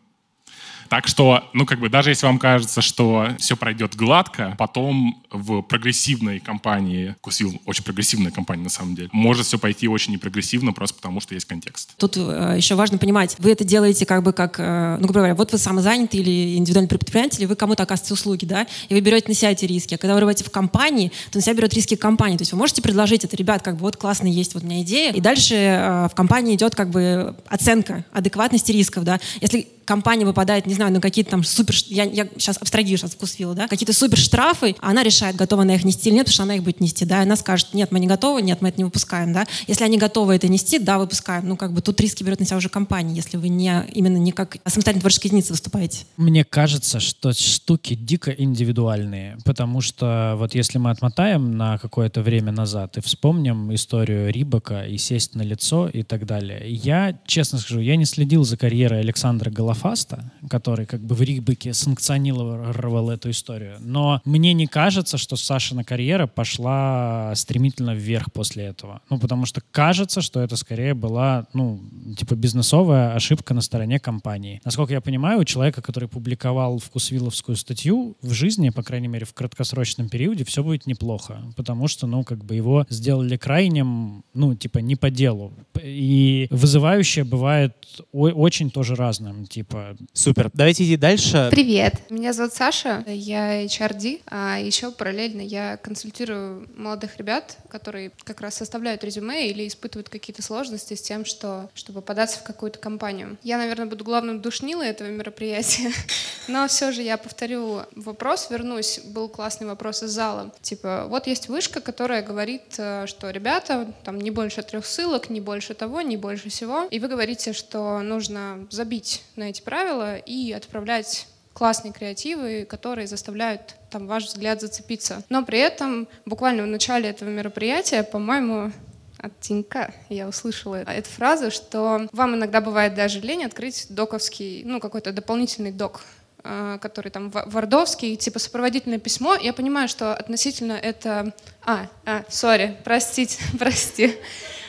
так что, ну, как бы, даже если вам кажется, что все пройдет гладко, потом в прогрессивной компании, Кусвилл очень прогрессивная компания на самом деле, может все пойти очень непрогрессивно просто потому, что есть контекст. Тут э, еще важно понимать, вы это делаете как бы как, э, ну, грубо говоря, вот вы самозанятый или индивидуальный предприниматель, и вы кому-то оказываете услуги, да, и вы берете на себя эти риски. А когда вы работаете в компании, то на себя берет риски компании. То есть вы можете предложить это, ребят, как бы вот классно есть вот у меня идея, и дальше э, в компании идет как бы оценка адекватности рисков, да. Если компания выпадает, не знаю, на какие-то там супер... Я, я сейчас абстрагирую сейчас вкусвилла, да? Какие-то супер штрафы, а она решает, готова она их нести или нет, потому что она их будет нести, да? Она скажет, нет, мы не готовы, нет, мы это не выпускаем, да? Если они готовы это нести, да, выпускаем. Ну, как бы тут риски берет на себя уже компания, если вы не именно не как самостоятельная творческая единица выступаете. Мне кажется, что штуки дико индивидуальные, потому что вот если мы отмотаем на какое-то время назад и вспомним историю Рибака и сесть на лицо и так далее. Я, честно скажу, я не следил за карьерой Александра Голофаста, который как бы в Рибаке санкционировал эту историю. Но мне не кажется, что Сашина карьера пошла стремительно вверх после этого. Ну, потому что кажется, что это скорее была, ну, типа бизнесовая ошибка на стороне компании. Насколько я понимаю, у человека, который публиковал вкусвилловскую статью, в жизни, по крайней мере, в краткосрочном периоде, все будет неплохо. Потому что, ну, как бы его сделали крайним, ну, типа, не по делу. И вызывающее бывает очень тоже разным. Типа, типа... Супер. Давайте идти дальше. Привет, меня зовут Саша, я HRD, а еще параллельно я консультирую молодых ребят, которые как раз составляют резюме или испытывают какие-то сложности с тем, что, чтобы податься в какую-то компанию. Я, наверное, буду главным душнилой этого мероприятия, но все же я повторю вопрос, вернусь. Был классный вопрос из зала. Типа, вот есть вышка, которая говорит, э, что ребята, там не больше трех ссылок, не больше того, не больше всего. И вы говорите, что нужно забить на эти правила и отправлять классные креативы, которые заставляют там ваш взгляд зацепиться. Но при этом буквально в начале этого мероприятия, по-моему, от Тинька я услышала эту фразу, что вам иногда бывает даже лень открыть доковский, ну, какой-то дополнительный док э, который там вардовский, типа сопроводительное письмо. Я понимаю, что относительно это... А, а, сори, простите, прости.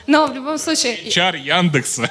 Но в любом случае... Чар Яндекса.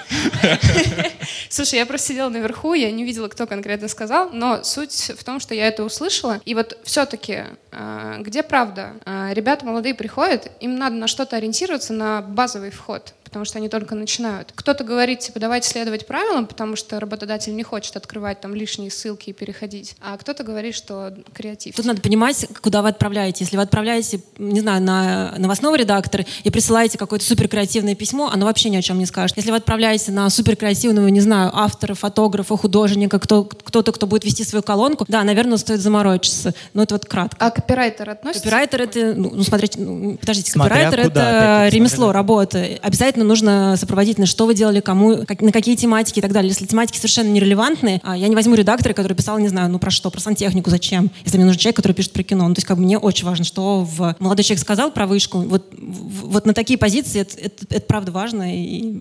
Слушай, я просто сидела наверху, я не видела, кто конкретно сказал, но суть в том, что я это услышала. И вот все-таки, а, где правда? А, ребята молодые приходят, им надо на что-то ориентироваться, на базовый вход потому что они только начинают. Кто-то говорит, типа, давайте следовать правилам, потому что работодатель не хочет открывать там лишние ссылки и переходить, а кто-то говорит, что креатив. Тут надо понимать, куда вы отправляете. Если вы отправляете, не знаю, на новостного редактора и присылаете какое-то суперкреативное письмо, оно вообще ни о чем не скажет. Если вы отправляете на суперкреативного, не знаю, автора, фотографа, художника, кто, кто-то, кто будет вести свою колонку, да, наверное, стоит заморочиться. Но это вот кратко. А копирайтер относится? Копирайтер это, ну, смотрите, ну, подождите, Смотря копирайтер куда, это ремесло, работа. Обязательно нужно сопроводительно, что вы делали, кому, как, на какие тематики и так далее. Если тематики совершенно нерелевантные, а я не возьму редактора, который писал, не знаю, ну про что, про сантехнику, зачем, если мне нужен человек, который пишет про кино. Ну, то есть как бы мне очень важно, что в... молодой человек сказал про вышку. Вот, вот на такие позиции это, это, это правда важно. И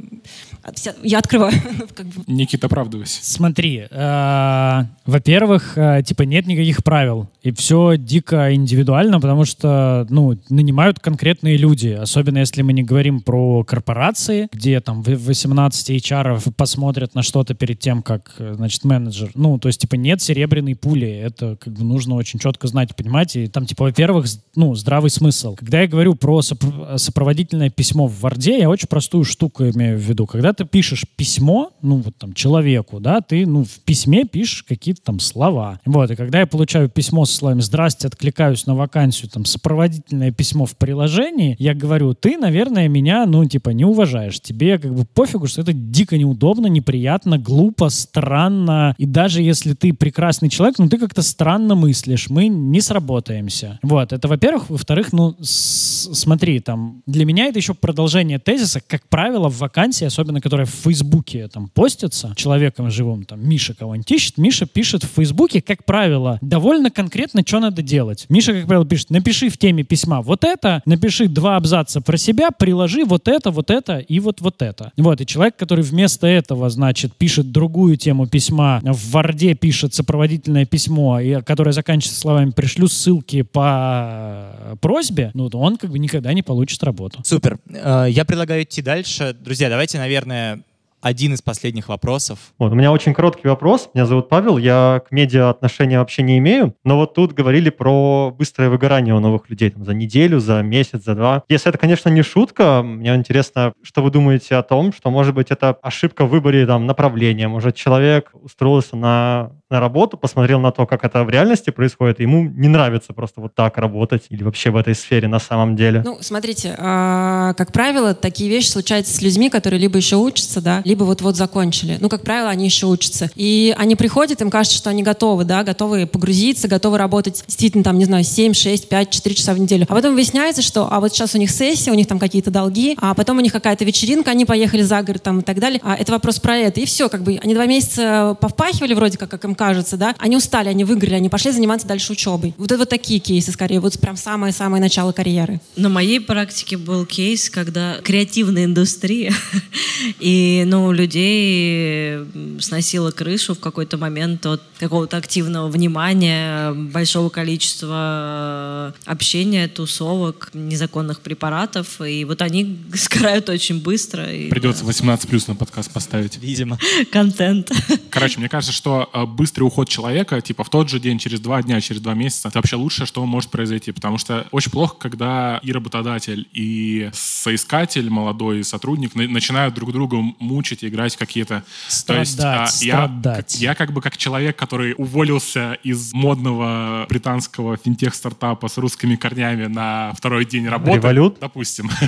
я открываю. Никита, оправдывайся. Смотри, э, во-первых, э, типа нет никаких правил. И все дико индивидуально, потому что, ну, нанимают конкретные люди. Особенно если мы не говорим про корпорации, где там 18 HR посмотрят на что-то перед тем, как, значит, менеджер. Ну, то есть, типа, нет серебряной пули. Это как бы нужно очень четко знать, понимаете? И там, типа, во-первых, ну, здравый смысл. Когда я говорю про сопроводительное письмо в Варде, я очень простую штуку имею в виду. Когда ты пишешь письмо, ну, вот там, человеку, да, ты, ну, в письме пишешь какие-то там слова. Вот, и когда я получаю письмо с словами «Здрасте, откликаюсь на вакансию», там, сопроводительное письмо в приложении, я говорю, ты, наверное, меня, ну, типа, не уважаешь. Тебе как бы пофигу, что это дико неудобно, неприятно, глупо, странно. И даже если ты прекрасный человек, ну, ты как-то странно мыслишь. Мы не сработаемся. Вот, это, во-первых. Во-вторых, ну, смотри, там, для меня это еще продолжение тезиса. Как правило, в вакансии, особенно которая в Фейсбуке там постится, человеком живым, там, Миша кого-нибудь ищет, Миша пишет в Фейсбуке, как правило, довольно конкретно, что надо делать. Миша, как правило, пишет, напиши в теме письма вот это, напиши два абзаца про себя, приложи вот это, вот это и вот вот это. Вот, и человек, который вместо этого, значит, пишет другую тему письма, в Варде пишет сопроводительное письмо, и, которое заканчивается словами «пришлю ссылки по просьбе», ну, он как бы никогда не получит работу. Супер. Э, я предлагаю идти дальше. Друзья, давайте, наверное, один из последних вопросов. Вот, у меня очень короткий вопрос. Меня зовут Павел, я к медиа отношения вообще не имею, но вот тут говорили про быстрое выгорание у новых людей там, за неделю, за месяц, за два. Если это, конечно, не шутка, мне интересно, что вы думаете о том, что, может быть, это ошибка в выборе там, направления. Может, человек устроился на на работу, посмотрел на то, как это в реальности происходит, ему не нравится просто вот так работать или вообще в этой сфере на самом деле. Ну, смотрите, а, как правило, такие вещи случаются с людьми, которые либо еще учатся, да, либо вот-вот закончили. Ну, как правило, они еще учатся. И они приходят, им кажется, что они готовы, да, готовы погрузиться, готовы работать действительно там, не знаю, 7, 6, 5, 4 часа в неделю. А потом выясняется, что, а вот сейчас у них сессия, у них там какие-то долги, а потом у них какая-то вечеринка, они поехали за город там и так далее. А это вопрос про это. И все, как бы, они два месяца повпахивали вроде как, как им кажется, да, они устали, они выиграли, они пошли заниматься дальше учебой. Вот это вот такие кейсы скорее, вот прям самое-самое начало карьеры. На моей практике был кейс, когда креативная индустрия, и, ну, людей сносила крышу в какой-то момент от какого-то активного внимания, большого количества общения, тусовок, незаконных препаратов, и вот они сгорают очень быстро. И, Придется 18 плюс на подкаст поставить. Видимо. Контент. Короче, мне кажется, что э, быстрый уход человека, типа в тот же день, через два дня, через два месяца, это вообще лучшее, что может произойти, потому что очень плохо, когда и работодатель, и соискатель, молодой сотрудник начинают друг друга мучить озвучить и играть какие-то... То есть Страдать, а, я, страдать. как- я как бы как человек, который уволился из модного британского финтех-стартапа с русскими корнями на второй день работы. Револют? Допустим.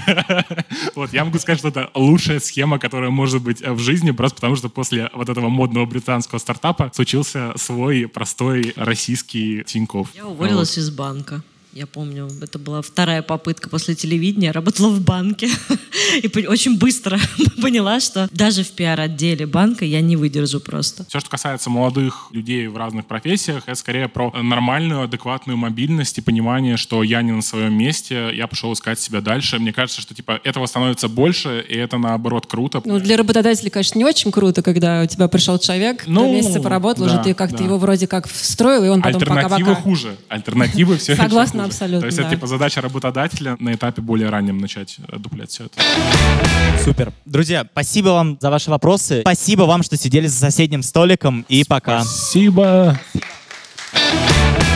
Вот, я могу сказать, что это лучшая схема, которая может быть э, в жизни, просто потому что после вот этого модного британского стартапа случился свой простой российский Тинькофф. Я уволилась из банка. Я помню, это была вторая попытка после телевидения. Я работала в банке. И очень быстро поняла, что даже в пиар-отделе банка я не выдержу просто. Все, что касается молодых людей в разных профессиях, это скорее про нормальную, адекватную мобильность и понимание, что я не на своем месте, я пошел искать себя дальше. Мне кажется, что типа этого становится больше, и это наоборот круто. Ну, для работодателей, конечно, не очень круто, когда у тебя пришел человек, Ну, два месяца поработал, да, уже ты как-то да. его вроде как встроил, и он потом Альтернативы пока-пока. хуже. Альтернативы все Согласна. Абсолютно, То есть да. это типа задача работодателя на этапе более раннем начать э, дуплять все это. Супер. Друзья, спасибо вам за ваши вопросы. Спасибо вам, что сидели за соседним столиком. И пока. Спасибо. Спасибо.